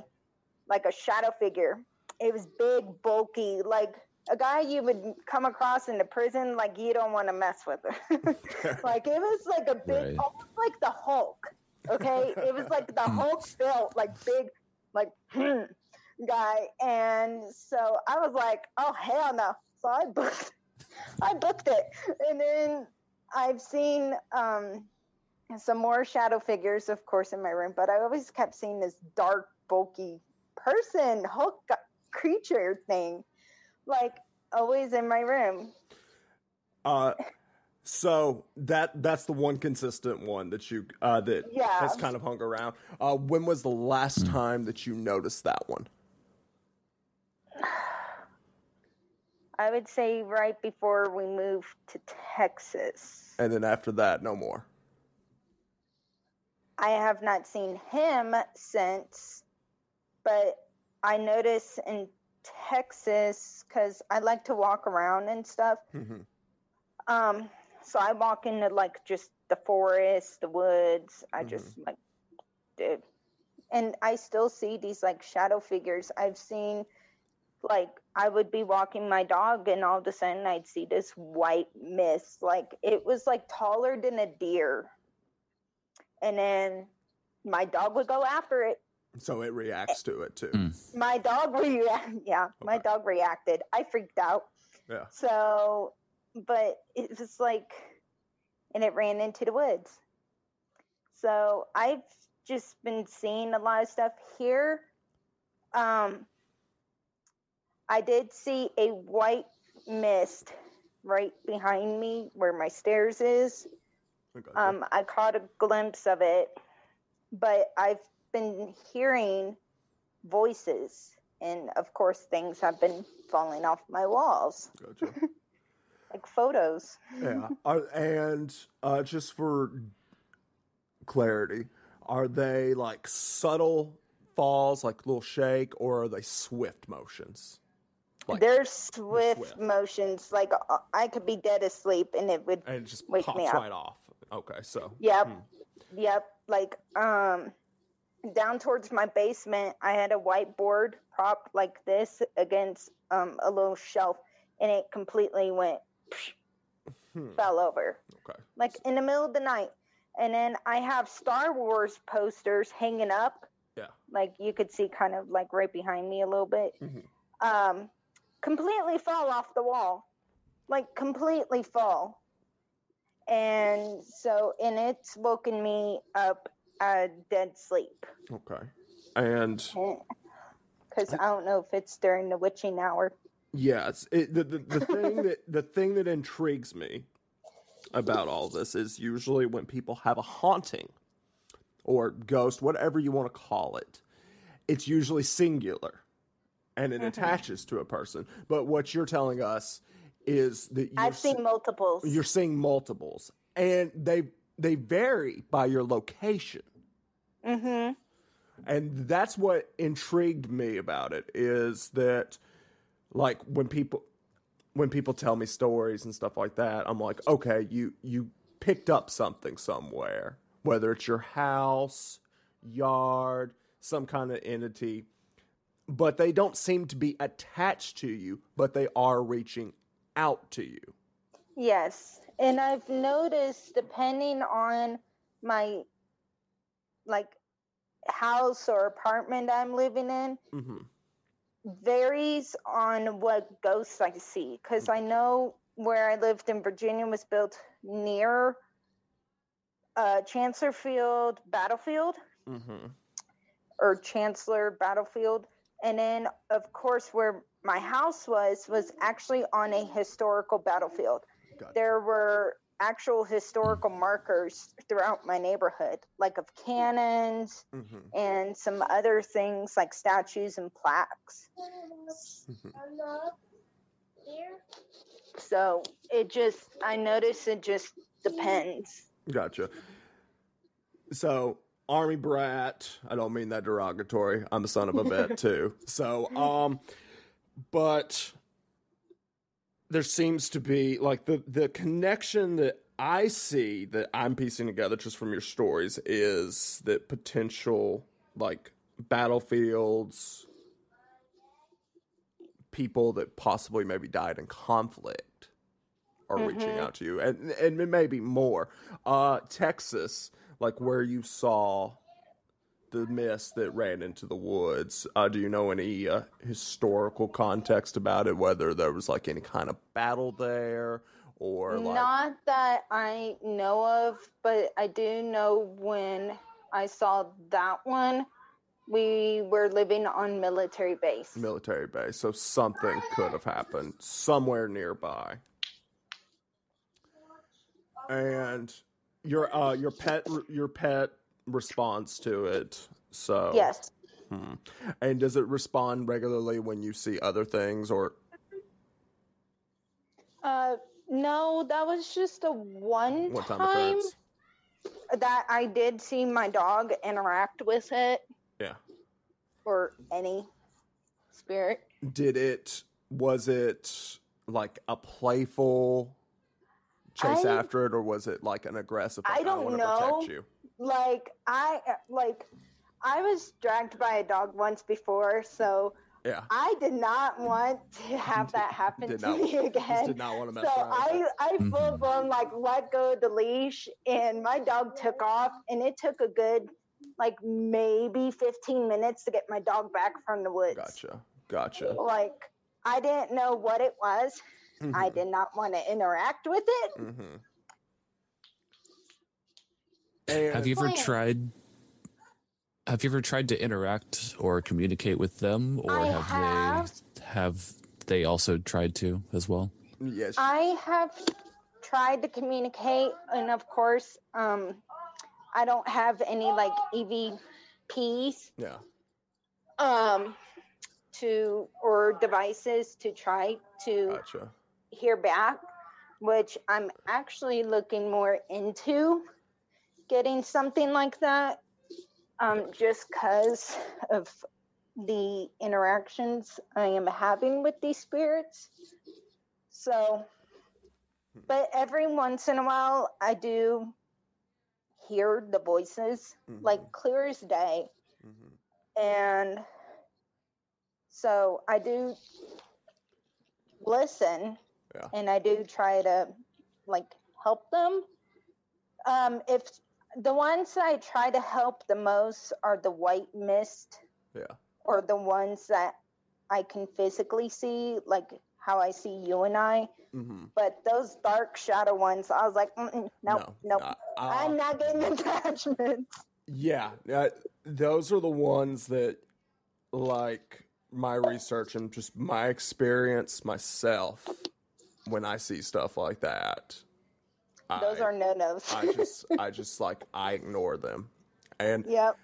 like a shadow figure. It was big, bulky, like a guy you would come across in the prison, like you don't want to mess with him. like it was like a big, Right. almost like the Hulk. Okay, it was like the Hulk built, like big, like guy, and so I was like, oh hell no! So I booked, I booked it, and then I've seen um, some more shadow figures, of course, in my room, but I always kept seeing this dark, bulky person, Hulk creature thing, like always in my room. Uh, so that that's the one consistent one that you uh that Yeah. has kind of hung around. Uh, when was the last Hmm. time that you noticed that one? I would say right before we moved to Texas. And then after that, no more. I have not seen him since, but I notice in Texas because I like to walk around and stuff. Mhm. Um, so I walk into like just the forest, the woods. I Mhm. just like, dude, and I still see these like shadow figures. I've seen like I would be walking my dog, and all of a sudden I'd see this white mist. Like it was like taller than a deer, and then my dog would go after it. So it reacts to it too. Mm. My dog reacted. Yeah, my dog reacted. I freaked out. Yeah. So, but it was like, and it ran into the woods. So I've just been seeing a lot of stuff here. Um, I did see a white mist right behind me where my stairs is. I. Um, I caught a glimpse of it, but I've been hearing voices, and of course, things have been falling off my walls, gotcha. like photos. yeah. Are, and uh, just for clarity, are they like subtle falls, like little shake, or are they swift motions? Like, They're swift, swift. motions. Like uh, I could be dead asleep, and it would. and it just wake pops me up. right off. Okay, so Yep, Hmm. yep. Like um, down towards my basement, I had a whiteboard propped like this against um a little shelf, and it completely went hmm, fell over. okay, like in the middle of the night. And then I have Star Wars posters hanging up. Yeah. Like you could see kind of like right behind me a little bit. Mhm. Um, completely fall off the wall. Like completely fall. And so, and it's woken me up a dead sleep. okay, and Because I don't know if it's during the witching hour. Yes, it, the, the the thing that the thing that intrigues me about all this is usually when people have a haunting or ghost, whatever you want to call it, it's usually singular and it Mhm. attaches to a person. But what you're telling us is that you're, I've seen se- multiples. you're seeing multiples, and they they vary by your location mm-hmm. and that's what intrigued me about it is that like when people when people tell me stories and stuff like that i'm like okay you you picked up something somewhere whether it's your house yard some kind of entity but they don't seem to be attached to you but they are reaching out to you Yes. And I've noticed depending on my like house or apartment I'm living in mm-hmm. varies on what ghosts I see cuz I know where I lived in Virginia was built near uh Chancellorsville Battlefield hmm or Chancellor Battlefield. And then, of course, where my house was, was actually on a historical battlefield. Gotcha. There were actual historical markers throughout my neighborhood, like of cannons hmm and some other things like statues and plaques. So it just, I notice it just depends. Gotcha. So, army brat. I don't mean that derogatory. I'm a son of a bet too. So, um, but there seems to be like the the connection that I see that I'm piecing together just from your stories is that potential like battlefields, people that possibly maybe died in conflict are reaching Mhm. out to you, and and maybe more. Uh, Texas, like where you saw the mist that ran into the woods. Uh, do you know any uh, historical context about it? Whether there was like any kind of battle there, or like Not that I know of, but I do know when I saw that one, we were living on military base. military base. So something could have happened somewhere nearby. And your uh your pet your pet responds to it. So yes. Hmm. And does it respond regularly when you see other things or Uh, no, that was just a one, one time time that I did see my dog interact with it Yeah. or any spirit. Did it was it like a playful chase I- after it or was it like an aggressive I don't to know. Like I like I was dragged by a dog once before, so Yeah. I did not want to have that happen to not- me again. did not want to mess So I, I full Mhm. blown like let go of the leash and my dog took off and it took a good like maybe 15 minutes to get my dog back from the woods. Gotcha. Gotcha. Like I didn't know what it was, I Mhm. did not want to interact with it. Mm-hmm. Have you ever Plan. tried? Have you ever tried to interact or communicate with them, or I have, have. they have they also tried to as well? Yes. I have tried to communicate, and of course, um, I don't have any like EVPs yeah. um, to or devices to try to Gotcha. hear back, which I'm actually looking more into getting something like that, um, just because of the interactions I am having with these spirits. So, but every once in a while, I do hear the voices Mhm. like clear as day Mhm. and so I do listen Yeah. and I do try to like help them. Um, if the ones I try to help the most are the white mist Yeah. or the ones that I can physically see, like how I see you and I. Mm-hmm. But those dark shadow ones, I was like, nope, no. nope. Uh, I'm not getting attachments. Yeah, uh, those are the ones that, like my research and just my experience myself, when I see stuff like that, Those I, are no nos. I just, I just like I ignore them, and yep.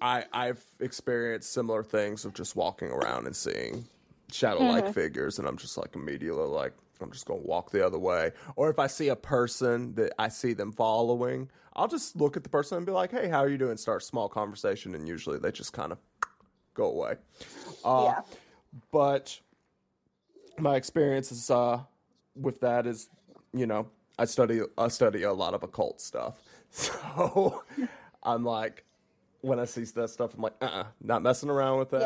I, I've experienced similar things of just walking around and seeing shadow-like Mm-hmm. figures, and I'm just like immediately like I'm just gonna walk the other way. Or if I see a person that I see them following, I'll just look at the person and be like, "Hey, how are you doing?" Start a small conversation, and usually they just kind of go away. Uh, yeah. But my experiences uh, with that is, you know, I study I study a lot of occult stuff, so I'm like, when I see that stuff, I'm like, uh, uh not messing around with that.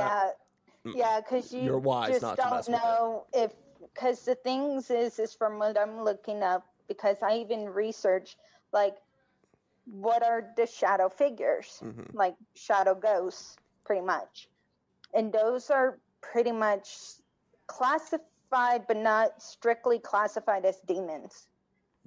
Yeah, yeah, because you You're wise just not don't mess with it. know if because the things is is from what I'm looking up because I even research like what are the shadow figures Mhm. like shadow ghosts pretty much, and those are pretty much classified but not strictly classified as demons.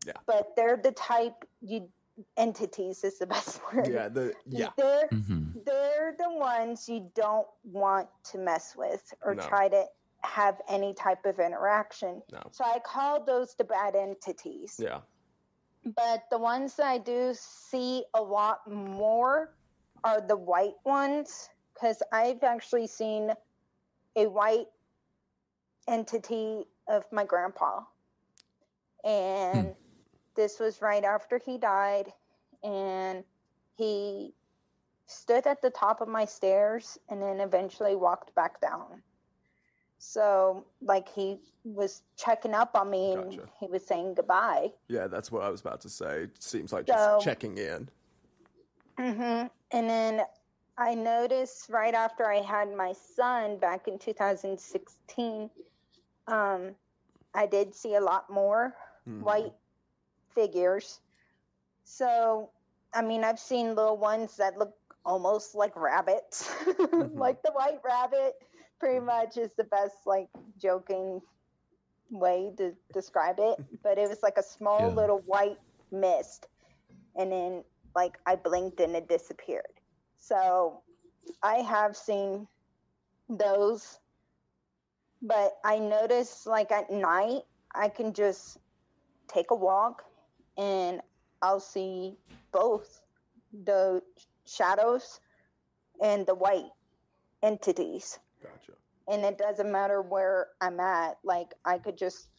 Yeah. but they're the type you entities is the best word. Yeah, the yeah, they're hmm they're the ones you don't want to mess with or No. try to have any type of interaction. No. So I call those the bad entities. yeah, But the ones that I do see a lot more are the white ones because I've actually seen a white entity of my grandpa. And this was right after he died. And he stood at the top of my stairs and then eventually walked back down. So, like, he was checking up on me and Gotcha. he was saying goodbye. yeah. That's what I was about to say. It seems like So- just checking in. hmm And then I noticed right after I had my son back in 2016, um, I did see a lot more Mhm. white figures. So, I mean, I've seen little ones that look almost like rabbits, mm-hmm. like the white rabbit. Pretty mm-hmm. much is the best, like, joking way to describe it. But it was like a small Yeah. little white mist. And then, like, I blinked and it disappeared. So, I have seen those. But I notice, like, at night, I can just take a walk and I'll see both the shadows and the white entities. Gotcha. And it doesn't matter where I'm at. Like, I could just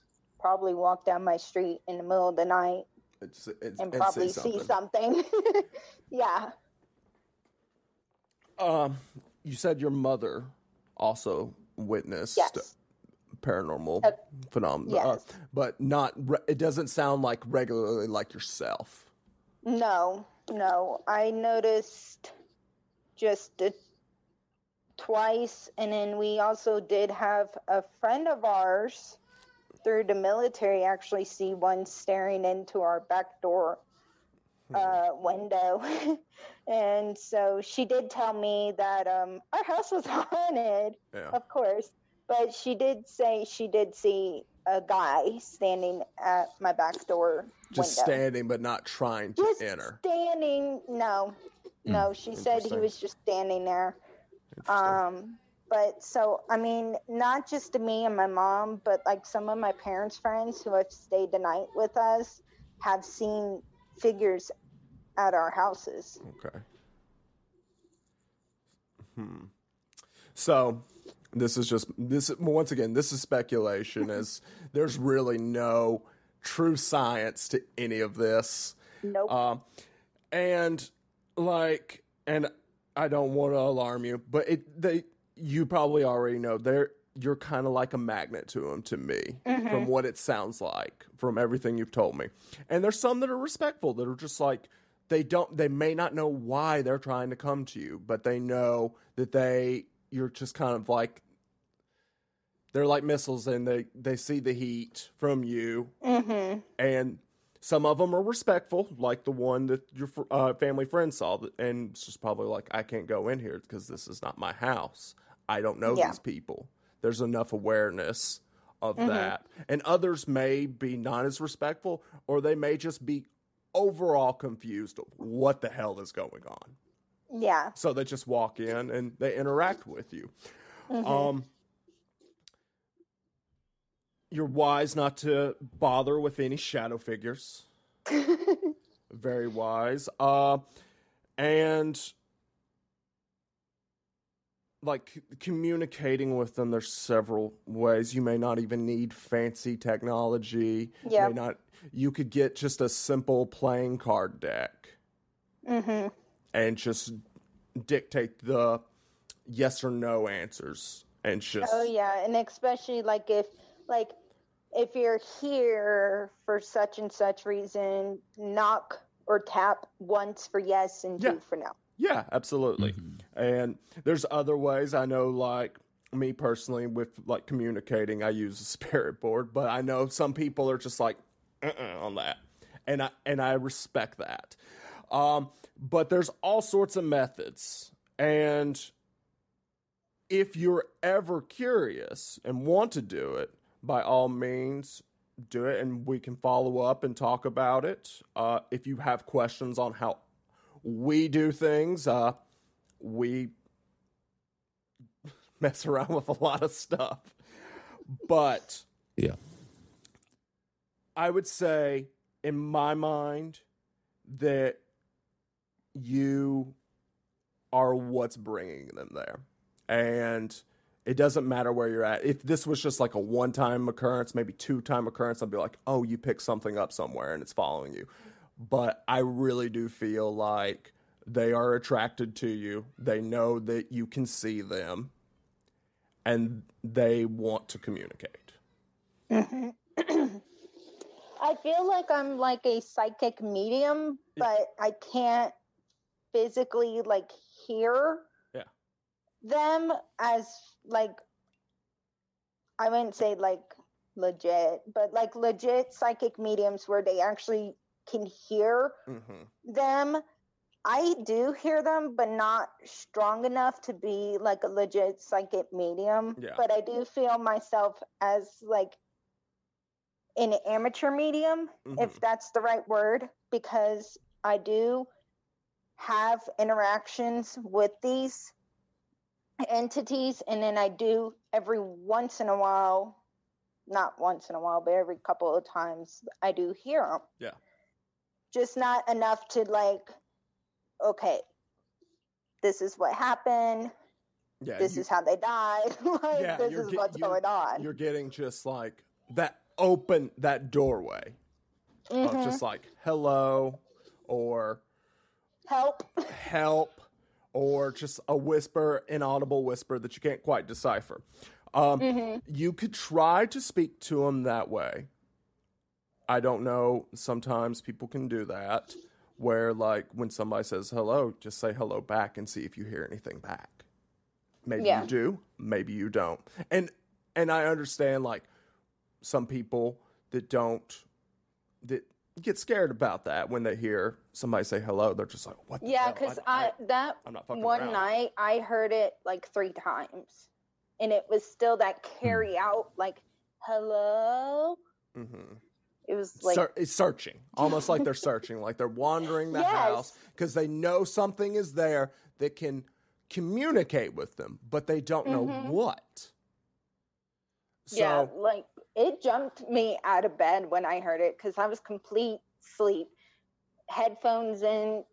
probably walk down my street in the middle of the night It's, it's, and probably see see something. yeah. Um, you said your mother also witnessed Yes. Paranormal Uh, phenomena, yes. but not. Re- it doesn't sound like regularly like yourself. No, no. I noticed just uh, twice. And then we also did have a friend of ours through the military actually see one staring into our back door uh, window. and so she did tell me that um, our house was haunted, Yeah. of course. But she did say she did see a guy standing at my back door Just window. standing, but not trying to Just enter. standing. No, no. She said he was just standing there. Um, but so I mean, not just to me and my mom, but like some of my parents' friends who have stayed the night with us have seen figures at our houses. Okay. Hmm. So, this is just this once again. This is speculation, as there's really no true science to any of this. Nope. Um, and like, and I don't want to alarm you, but it they you probably already know they're you're kind of like a magnet to them to me from what it sounds like from everything you've told me. And there's some that are respectful that are just like they don't they may not know why they're trying to come to you, but they know that they you're just kind of like they're like missiles and they they see the heat from you mm-hmm. and some of them are respectful, like the one that your uh, family friend saw, and it's just probably like, I can't go in here because this is not my house. I don't know Yeah. these people. There's enough awareness of Mhm. that, and others may be not as respectful, or they may just be overall confused of what the hell is going on. Yeah. So they just walk in and they interact with you. Mhm. Um, you're wise not to bother with any shadow figures. Very wise. Uh, and like communicating with them, there's several ways. You may not even need fancy technology. Yeah. May not. You could get just a simple playing card deck mm-hmm. and just dictate the yes or no answers and just Oh yeah, and especially like if like if you're here for such and such reason, knock or tap once for yes and Yeah. two for no. Yeah, absolutely. Mhm. And there's other ways. I know, like me personally, with like communicating, I use a spirit board, but I know some people are just like uh-uh on that, and I and I respect that. Um, but there's all sorts of methods, and if you're ever curious and want to do it, by all means, do it, and we can follow up and talk about it. Uh, if you have questions on how we do things. Uh, we mess around with a lot of stuff, but Yeah. I would say, in my mind, that you are what's bringing them there, and it doesn't matter where you're at. If this was just like a one-time occurrence, maybe two-time occurrence, I'd be like, "Oh, you picked something up somewhere and it's following you." but I really do feel like they are attracted to you. They know that you can see them and they want to communicate. Mm-hmm. I feel like I'm like a psychic medium, but I can't physically like hear. Them as like I wouldn't say like legit, but like legit psychic mediums where they actually can hear Mm-hmm. them. I do hear them, but not strong enough to be like a legit psychic medium. Yeah. But I do feel myself as like an amateur medium, if that's the right word, because I do have interactions with these entities, and then I do every once in a while, not once in a while, but every couple of times, I do hear them. Yeah. Just not enough to like, okay, this is what happened. Yeah, this you- is how they died. like, Yeah, this is get- what's going on. you're getting just like that open that doorway Mhm. of just like hello or Help. help or just a whisper, inaudible whisper that you can't quite decipher. Um, hmm you could try to speak to them that way. I don't know. Sometimes people can do that where, like, when somebody says hello, just say hello back and see if you hear anything back. Maybe Yeah. you do, maybe you don't. And and I understand like some people that don't that get scared about that when they hear somebody say hello. They're just like, "What?" The Yeah, because I, that I'm not one around. night I heard it like three times, and it was still that carry out like hello. Mm-hmm. It was like Ser- it's searching, almost like they're searching, like they're wandering the Yes. house because they know something is there that can communicate with them, but they don't know Mhm. what. So, yeah, like it jumped me out of bed when I heard it because I was complete sleep, headphones in,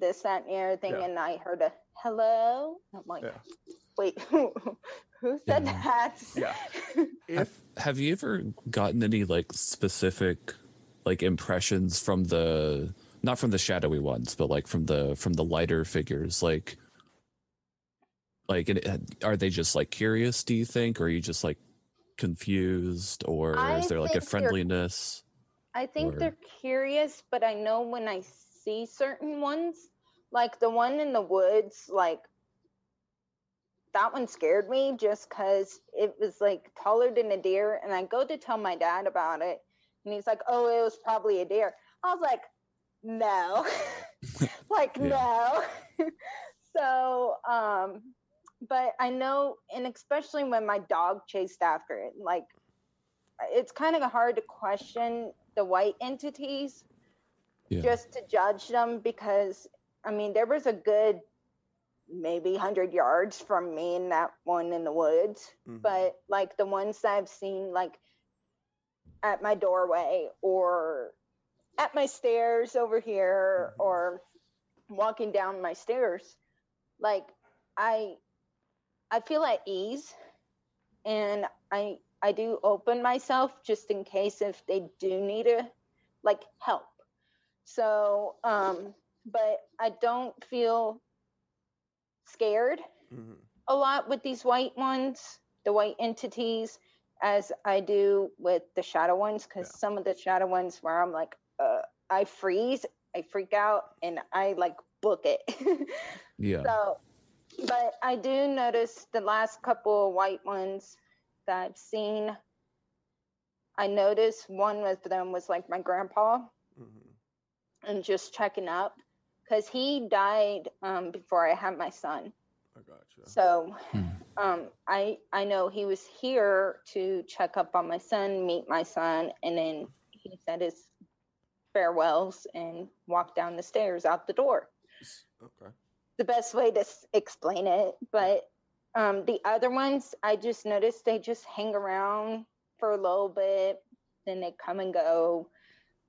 this, that, and the other thing, Yeah. and I heard a hello. I'm like, Yeah. wait, who, who said Yeah. that? Yeah. if Have you ever gotten any like specific like impressions from the not from the shadowy ones, but like from the from the lighter figures? Like, like are they just like curious? Do you think, or are you just like confused, or I is there like a friendliness? I think Or- they're curious, but I know when I see certain ones, like the one in the woods, like that one scared me just because it was like taller than a deer. And I go to tell my dad about it, and he's like, "Oh, it was probably a deer." I was like, "No, like no." so, um, but I know, and especially when my dog chased after it, like it's kind of hard to question the white entities Yeah. just to judge them because I mean there was a good maybe 100 yards from me and that one in the woods Mhm. but like the ones that I've seen like at my doorway or at my stairs over here Mhm. or walking down my stairs like I I feel at ease and I I do open myself just in case if they do need a like help. So um but I don't feel scared Mhm. a lot with these white ones, the white entities, as I do with the shadow ones, because Yeah. some of the shadow ones where I'm like, uh, I freeze, I freak out, and I like book it. Yeah. so, but I do notice the last couple of white ones that I've seen. I noticed one of them was like my grandpa, Mhm. and just checking up because he died um, before I had my son. I gotcha. So Hmm. um, I I know he was here to check up on my son, meet my son, and then he said his farewells and walked down the stairs out the door. Okay. The best way to s- explain it, but um, the other ones I just noticed they just hang around for a little bit, then they come and go,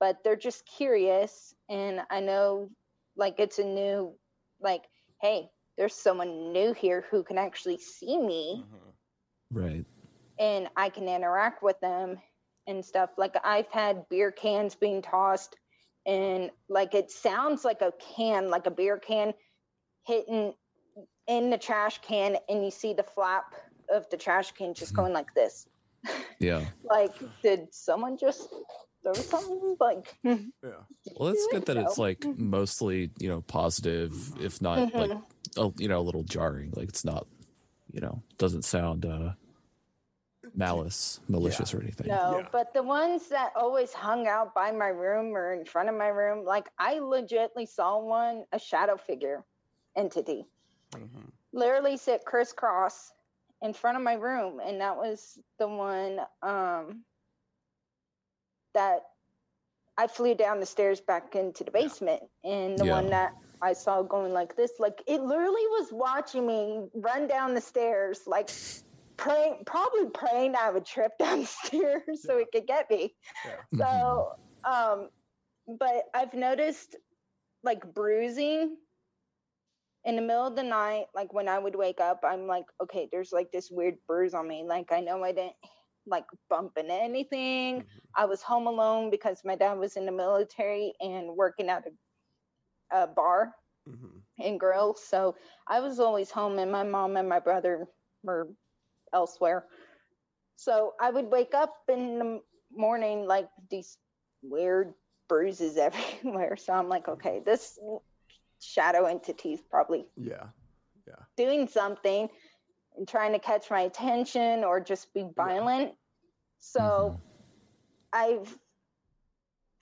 but they're just curious, and I know like it's a new like hey there's someone new here who can actually see me Mhm. Right. and I can interact with them and stuff. Like I've had beer cans being tossed and like it sounds like a can, like a beer can hitting in the trash can and you see the flap of the trash can just going like this. Yeah. Like, did someone just throw something? Like, Yeah. Well, it's good that it's like mostly, you know, positive, if not like, Mhm. a, you know, a little jarring. Like it's not, you know, doesn't sound uh malice, malicious or anything. No, Yeah. but the ones that always hung out by my room or in front of my room, like I legitly saw one, a shadow figure entity, Mhm. literally sit crisscross in front of my room. And that was the one um, that I flew down the stairs back into the basement. And the one that I saw going like this, like it literally was watching me run down the stairs, like praying, probably praying I would trip down the stairs so it could get me. Yeah. So, um, but I've noticed like bruising in the middle of the night, like when I would wake up, I'm like, okay, there's like this weird bruise on me. Like I know I didn't like bump into anything. Mhm. I was home alone because my dad was in the military and working at a, a bar Mhm. and grill. So I was always home, and my mom and my brother were elsewhere. So I would wake up in the morning like these weird bruises everywhere. So I'm like, okay, this shadow entities probably Yeah. Yeah doing something and trying to catch my attention or just be violent. So mm-hmm. I've,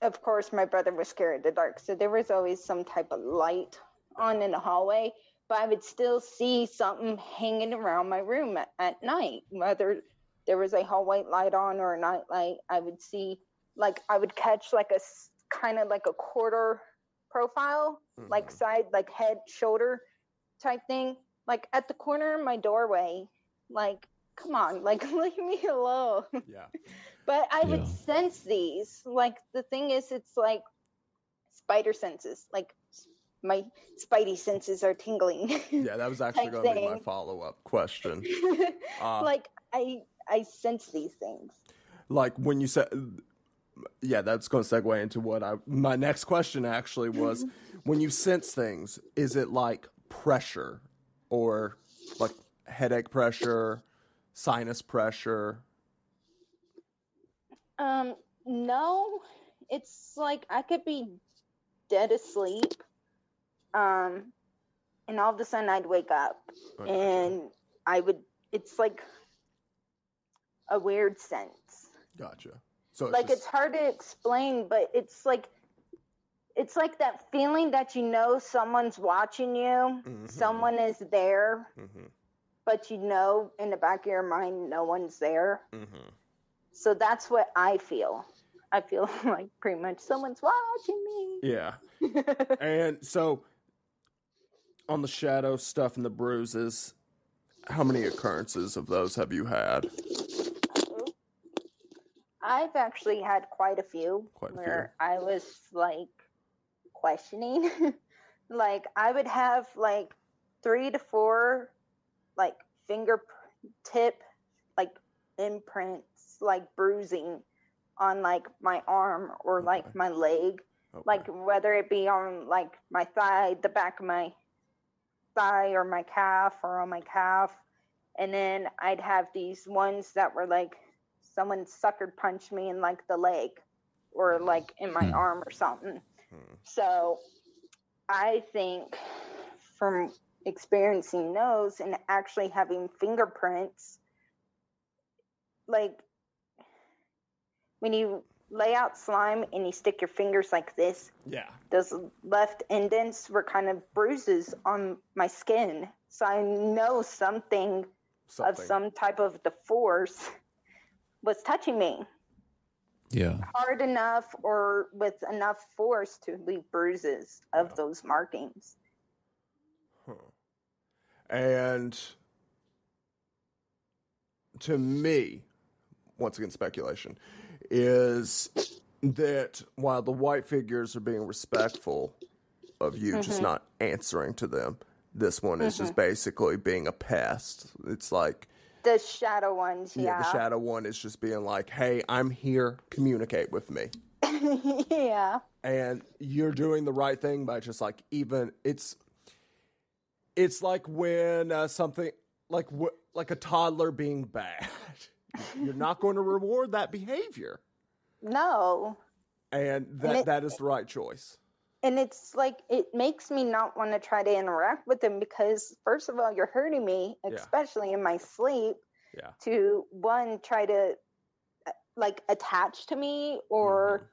of course, my brother was scared of the dark. So there was always some type of light on in the hallway, but I would still see something hanging around my room at, at night, whether there was a hallway light on or a night light, I would see like I would catch like a kind of like a quarter profile, mm-hmm. like side, like head, shoulder type thing, like at the corner of my doorway. Like, come on, like leave me alone. Yeah. but I Yeah. would sense these. Like the thing is, it's like spider senses. Like my spidey senses are tingling. Yeah, that was actually going to be my follow up question. Uh, like I I sense these things. like when you said yeah that's going to segue into what i my next question actually was when you sense things is it like pressure or like headache pressure sinus pressure Um, no, it's like I could be dead asleep, um, and all of a sudden I'd wake up Okay. and I would. It's like a weird sense. gotcha so it's like just, it's hard to explain, but it's like it's like that feeling that you know someone's watching you, Mhm. someone is there, Mhm, but you know in the back of your mind no one's there. Mm-hmm. So that's what I feel. I feel like pretty much someone's watching me. yeah and so on the shadow stuff and the bruises how many occurrences of those have you had I've actually had quite a few Quite a few. where I was like questioning. like I would have like three to four like fingertip like imprints like bruising on like my arm or like Okay. my leg Okay. like whether it be on like my thigh the back of my thigh or my calf or on my calf and then i'd have these ones that were like someone sucker punched me in like the leg or like in my Hmm. arm or something Hmm. so i think from experiencing those and actually having fingerprints like when you lay out slime and you stick your fingers like this yeah those left indents were kind of bruises on my skin. So I know something, something. of some type of the force was touching me Yeah. hard enough or with enough force to leave bruises of Yeah. those markings. Huh. And to me, once again, speculation, is that while the white figures are being respectful of you, just Mhm. not answering to them, this one is just basically being a pest. It's like, The shadow ones, yeah, yeah. the shadow one is just being like, hey, I'm here, communicate with me. yeah. and you're doing the right thing by just like even it's it's like when uh, something like wh- like a toddler being bad you're not going to reward that behavior No. and that it- that is the right choice And it's like it makes me not want to try to interact with them because first of all, you're hurting me, Yeah. especially in my sleep. Yeah. To one try to uh, like attach to me or Mm-hmm.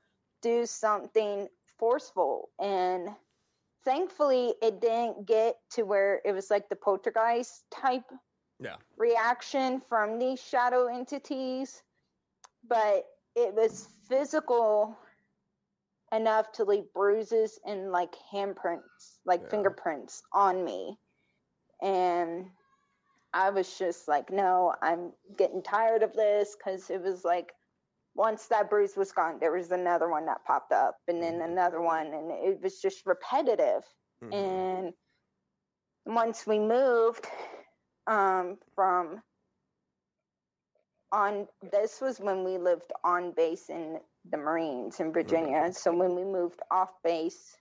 do something forceful and thankfully it didn't get to where it was like the poltergeist type Yeah. reaction from these shadow entities but it was physical enough to leave bruises and like handprints like Yeah. fingerprints on me and i was just like no i'm getting tired of this because it was like once that bruise was gone there was another one that popped up and then Mhm. another one and it was just repetitive Mhm. and once we moved um, from on this was when we lived on base in the marines in virginia. So when we moved off base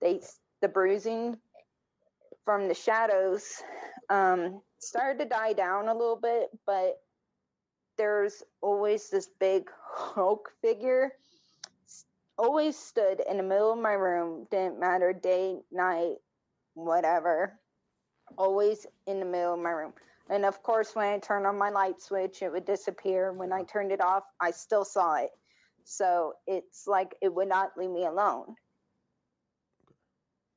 they the bruising from the shadows um, started to die down a little bit but there's always this big hulk figure. Always stood in the middle of my room didn't matter day night whatever. Always in the middle of my room. And of course when i turned on my light switch it would disappear. When i turned it off i still saw it so it's like it would not leave me alone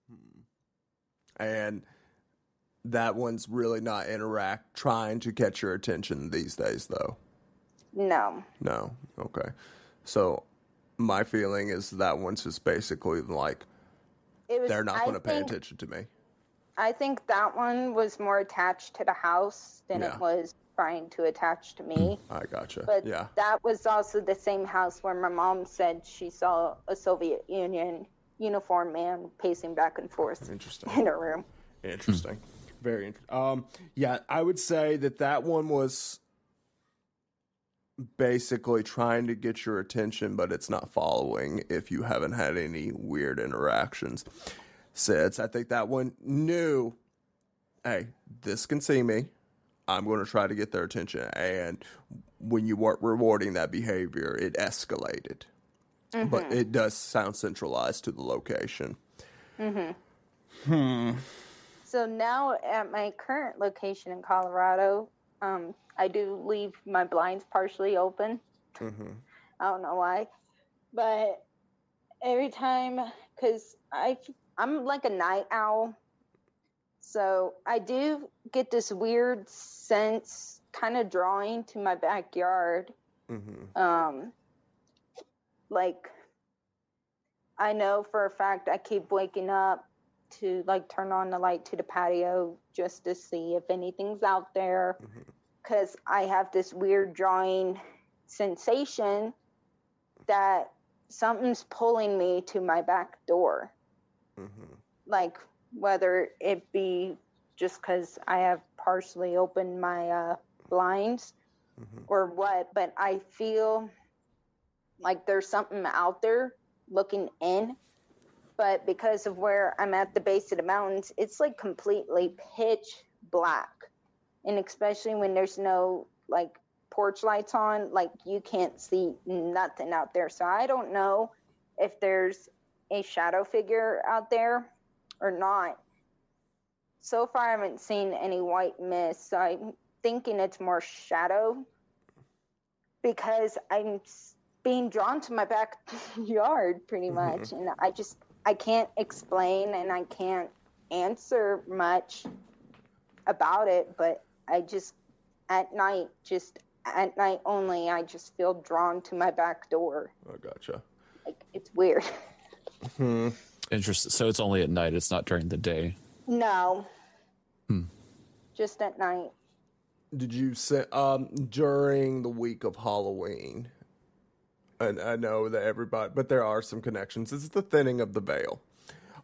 Hmm. and that one's really not interact trying to catch your attention these days though No. No. Okay. So my feeling is that one's just basically like was they're not going to pay attention to me. I think that one was more attached to the house than Yeah. it was trying to attach to me. I gotcha. But yeah. that was also the same house where my mom said she saw a Soviet Union uniform man pacing back and forth Interesting. in her room. Interesting. Very interesting. Um, yeah, I would say that that one was basically trying to get your attention, but it's not following if you haven't had any weird interactions. Since I think that one knew, hey, this can see me. I'm going to try to get their attention. And when you weren't rewarding that behavior, it escalated. But it does sound centralized to the location. Mm-hmm. Hmm. So now at my current location in Colorado, um, I do leave my blinds partially open. Mm-hmm. I don't know why, but every time, because I I'm like a night owl, so I do get this weird sense, kind of drawing to my backyard. Mm-hmm. Um, like I know for a fact I keep waking up to like turn on the light to the patio just to see if anything's out there because I have this weird drawing sensation that something's pulling me to my back door. Mm-hmm. Like whether it be just because I have partially opened my uh, blinds hmm or what, but I feel like there's something out there looking in. But because of where I'm at the base of the mountains, it's like completely pitch black. And especially when there's no like porch lights on, like you can't see nothing out there. So I don't know if there's a shadow figure out there or not. So far, I haven't seen any white mist. So I'm thinking it's more shadow because I'm being drawn to my backyard pretty Mhm. much, and I just I can't explain and I can't answer much about it, but I just at night, just at night only, I just feel drawn to my back door. I gotcha. Like it's weird. Hmm. Interesting. So it's only at night. It's not during the day. no, Hmm. just at night. Did you say um during the week of Halloween? And I know that everybody, but there are some connections. This is the thinning of the veil.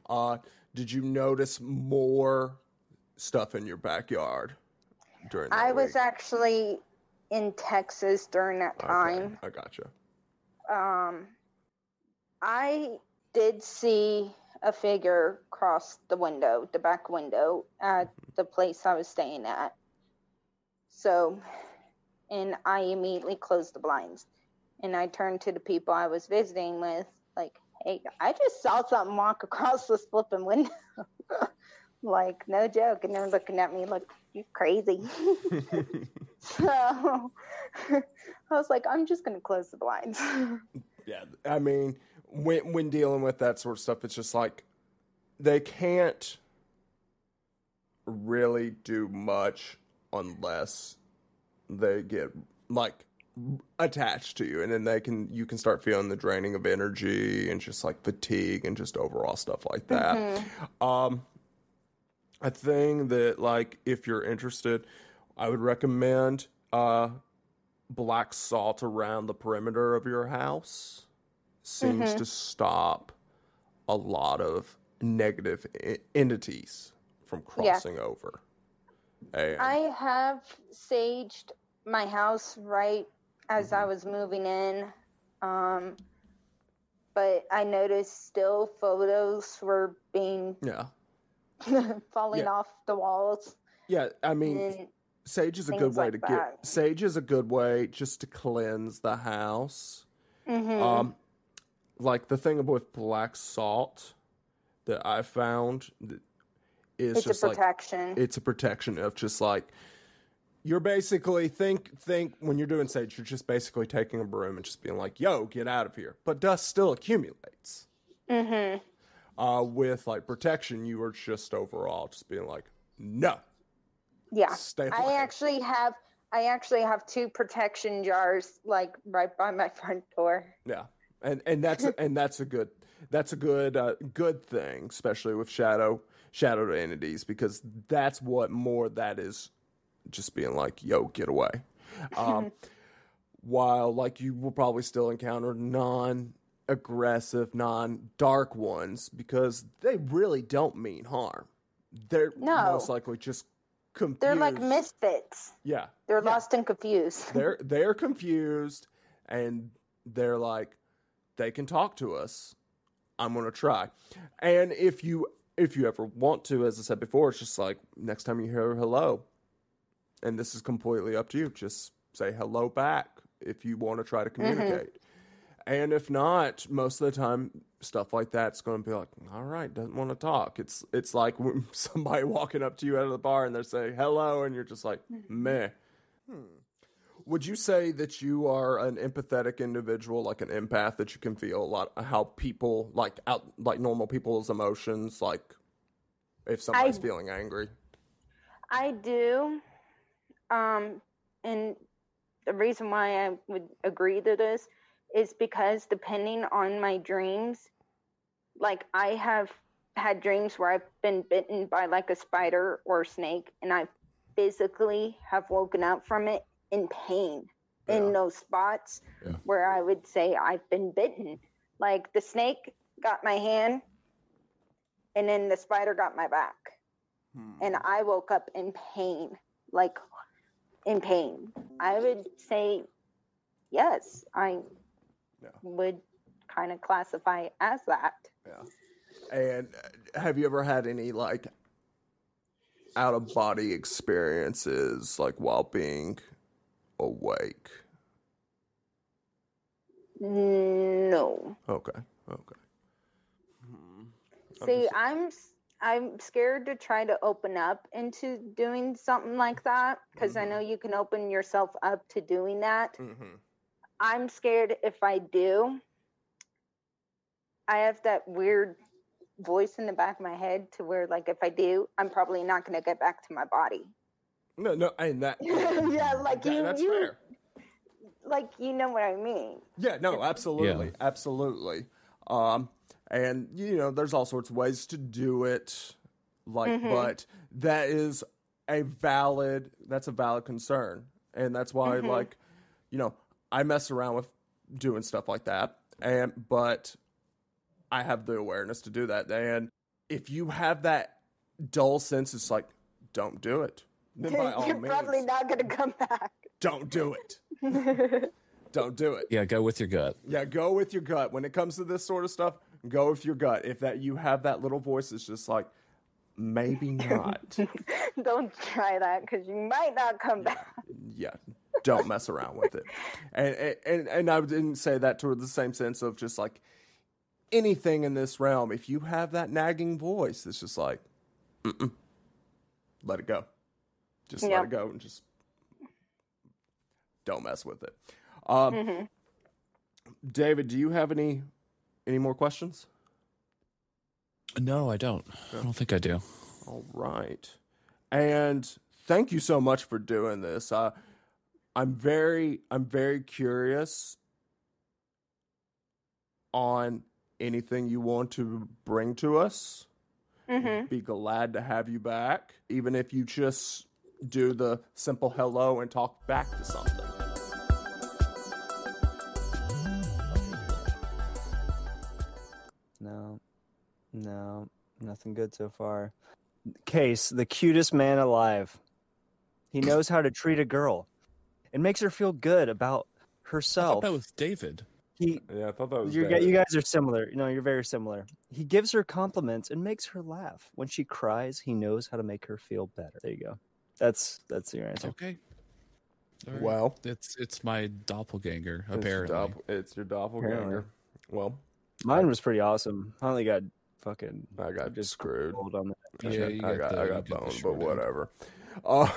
Uh, did you notice more stuff in your backyard during? That I was actually in Texas during that Okay, time. I gotcha. um, I did see a figure cross the window, the back window at the place I was staying at. So, and I immediately closed the blinds. And I turned to the people I was visiting with, like, hey, I just saw something walk across this flipping window. like, no joke. And they're looking at me like, you're crazy. so I was like, I'm just going to close the blinds. Yeah, I mean, when when dealing with that sort of stuff, it's just like they can't really do much unless they get like attached to you, and then they can you can start feeling the draining of energy and just like fatigue and just overall stuff like that. Mhm. Um, a thing that like if you're interested, I would recommend uh black salt around the perimeter of your house seems Mhm. to stop a lot of negative I- entities from Yeah. crossing over. And I have saged my house right as I was moving in. Um, but I noticed still photos were being yeah, falling Yeah. off the walls. yeah. I mean, And sage is a good way like to that. get. Sage is a good way just to cleanse the house. Mhm. Um, like the thing with black salt that I found that is it's a just like protection. it's a protection of just like you're basically think think when you're doing sage, you're just basically taking a broom and just being like, "Yo, get out of here." But dust still accumulates. Mm-hmm. Uh, with like protection, you are just overall just being like, "No, Yeah. stay away." I actually have I actually have two protection jars like right by my front door. Yeah, and and that's and that's a good that's a good uh, good thing, especially with shadow shadow entities, because that's what more that is just being like, yo, get away. Um, while like you will probably still encounter non aggressive, non dark ones because they really don't mean harm. They're No. most likely just confused. They're like misfits. Yeah, They're Yeah. lost and confused. they're they're confused and they're like they can talk to us i'm going to try. And if you if you ever want to as i said before it's just like next time you hear hello and this is completely up to you just say hello back if you want to try to mm-hmm. communicate. And if not most of the time stuff like that's going to be like all right doesn't want to talk. It's it's like somebody walking up to you out of the bar and they're saying hello and you're just like mm-hmm. meh hmm. Would you say that you are an empathetic individual, like an empath, that you can feel a lot how people like out like normal people's emotions, like if somebody's I- feeling angry? I do. Um, and the reason why I would agree to this is because depending on my dreams, like I have had dreams where I've been bitten by like a spider or a snake, and I physically have woken up from it in pain Yeah. in those spots Yeah. where I would say I've been bitten. Like the snake got my hand, and then the spider got my back Hmm. and I woke up in pain, like in pain. I would say yes, I Yeah. would kind of classify as that. Yeah. And uh, have you ever had any like out of body experiences, like while being awake? No. Okay. Okay. Hmm. See, I'm I'm scared to try to open up into doing something like that because I Mhm. know you can open yourself up to doing that. Mhm. I'm scared if I do. I have that weird voice in the back of my head to where, like, if I do, I'm probably not going to get back to my body. No, no, and that yeah, like that- you, that's you, fair. like you know what I mean. Yeah, no, absolutely, absolutely. Um, and you know, there's all sorts of ways to do it, like, Mhm. but that is a valid. That's a valid concern, and that's why, Mhm. like, you know, I mess around with doing stuff like that, and but I have the awareness to do that, and if you have that dull sense, it's like, don't do it. Then by all You're means, probably not going to come back. don't do it. Don't do it. Yeah, go with your gut. Yeah, go with your gut. When it comes to this sort of stuff, go with your gut. If that you have that little voice, it's just like maybe not. Don't try that because you might not come back. yeah, don't mess around with it. And and and I didn't say that to the same sense of just like anything in this realm. If you have that nagging voice, it's just like, Mm-mm. let it go. Just let it go and just don't mess with it. Um, Mhm. David, do you have any any more questions? No, I don't. I don't think I do. All right. And thank you so much for doing this. Uh, I'm very I'm very curious on anything you want to bring to us. Mhm. Be glad to have you back, even if you just do the simple hello and talk back to something. No, no, nothing good so far. Case, the cutest man alive. He knows how to treat a girl. It makes her feel good about I thought herself. that was David. He, Yeah, I thought that was you, gu- you guys are similar. You know, you're very similar. He gives her compliments and makes her laugh. When she cries, he knows how to make her feel better. There you go. That's that's your answer. Okay. All right. Well, it's it's my doppelganger it's your, apparently. dopp- it's your doppelganger. Apparently. Well, Mine was pretty awesome. I only got fucking I got just screwed. hold on that. Yeah, I got got, the- I got get the boned, but end. whatever. Uh,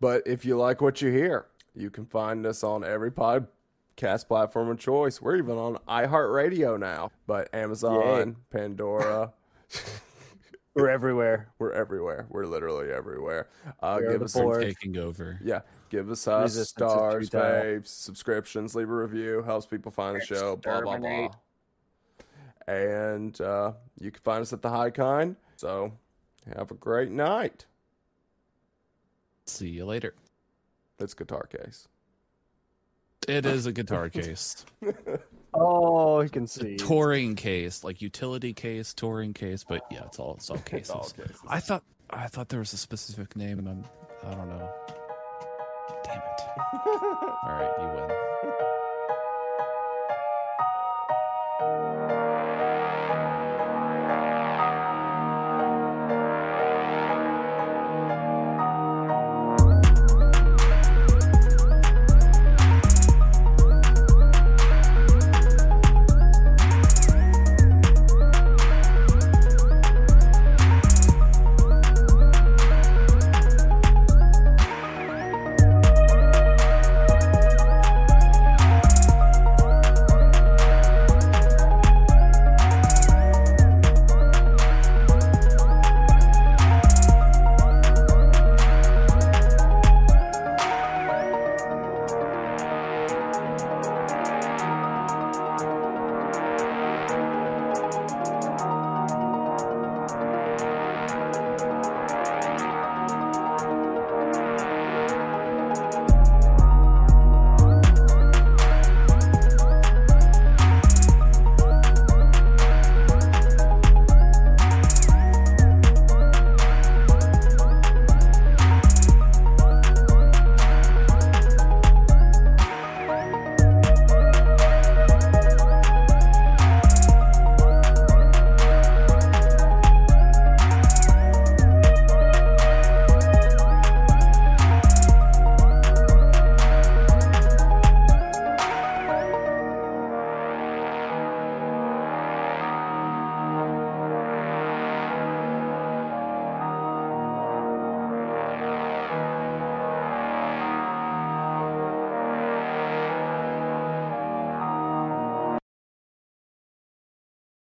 but if you like what you hear, you can find us on every podcast platform of choice. We're even on iHeartRadio now, but Amazon, Pandora. We're everywhere. We're everywhere. We're literally everywhere. Uh, We are give us some, taking over. yeah, give us uh, stars, futile. faves, subscriptions, leave a review, helps people find the show. Blah blah blah. And uh, you can find us at the High Kind. So have a great night. See you later. It's guitar case. It is a guitar case, Oh, you can see. touring case, like utility case, touring case. But yeah, it's all it's all cases. All cases. I thought I thought there was a specific name, and I'm I don't know. Damn it! All right, you win.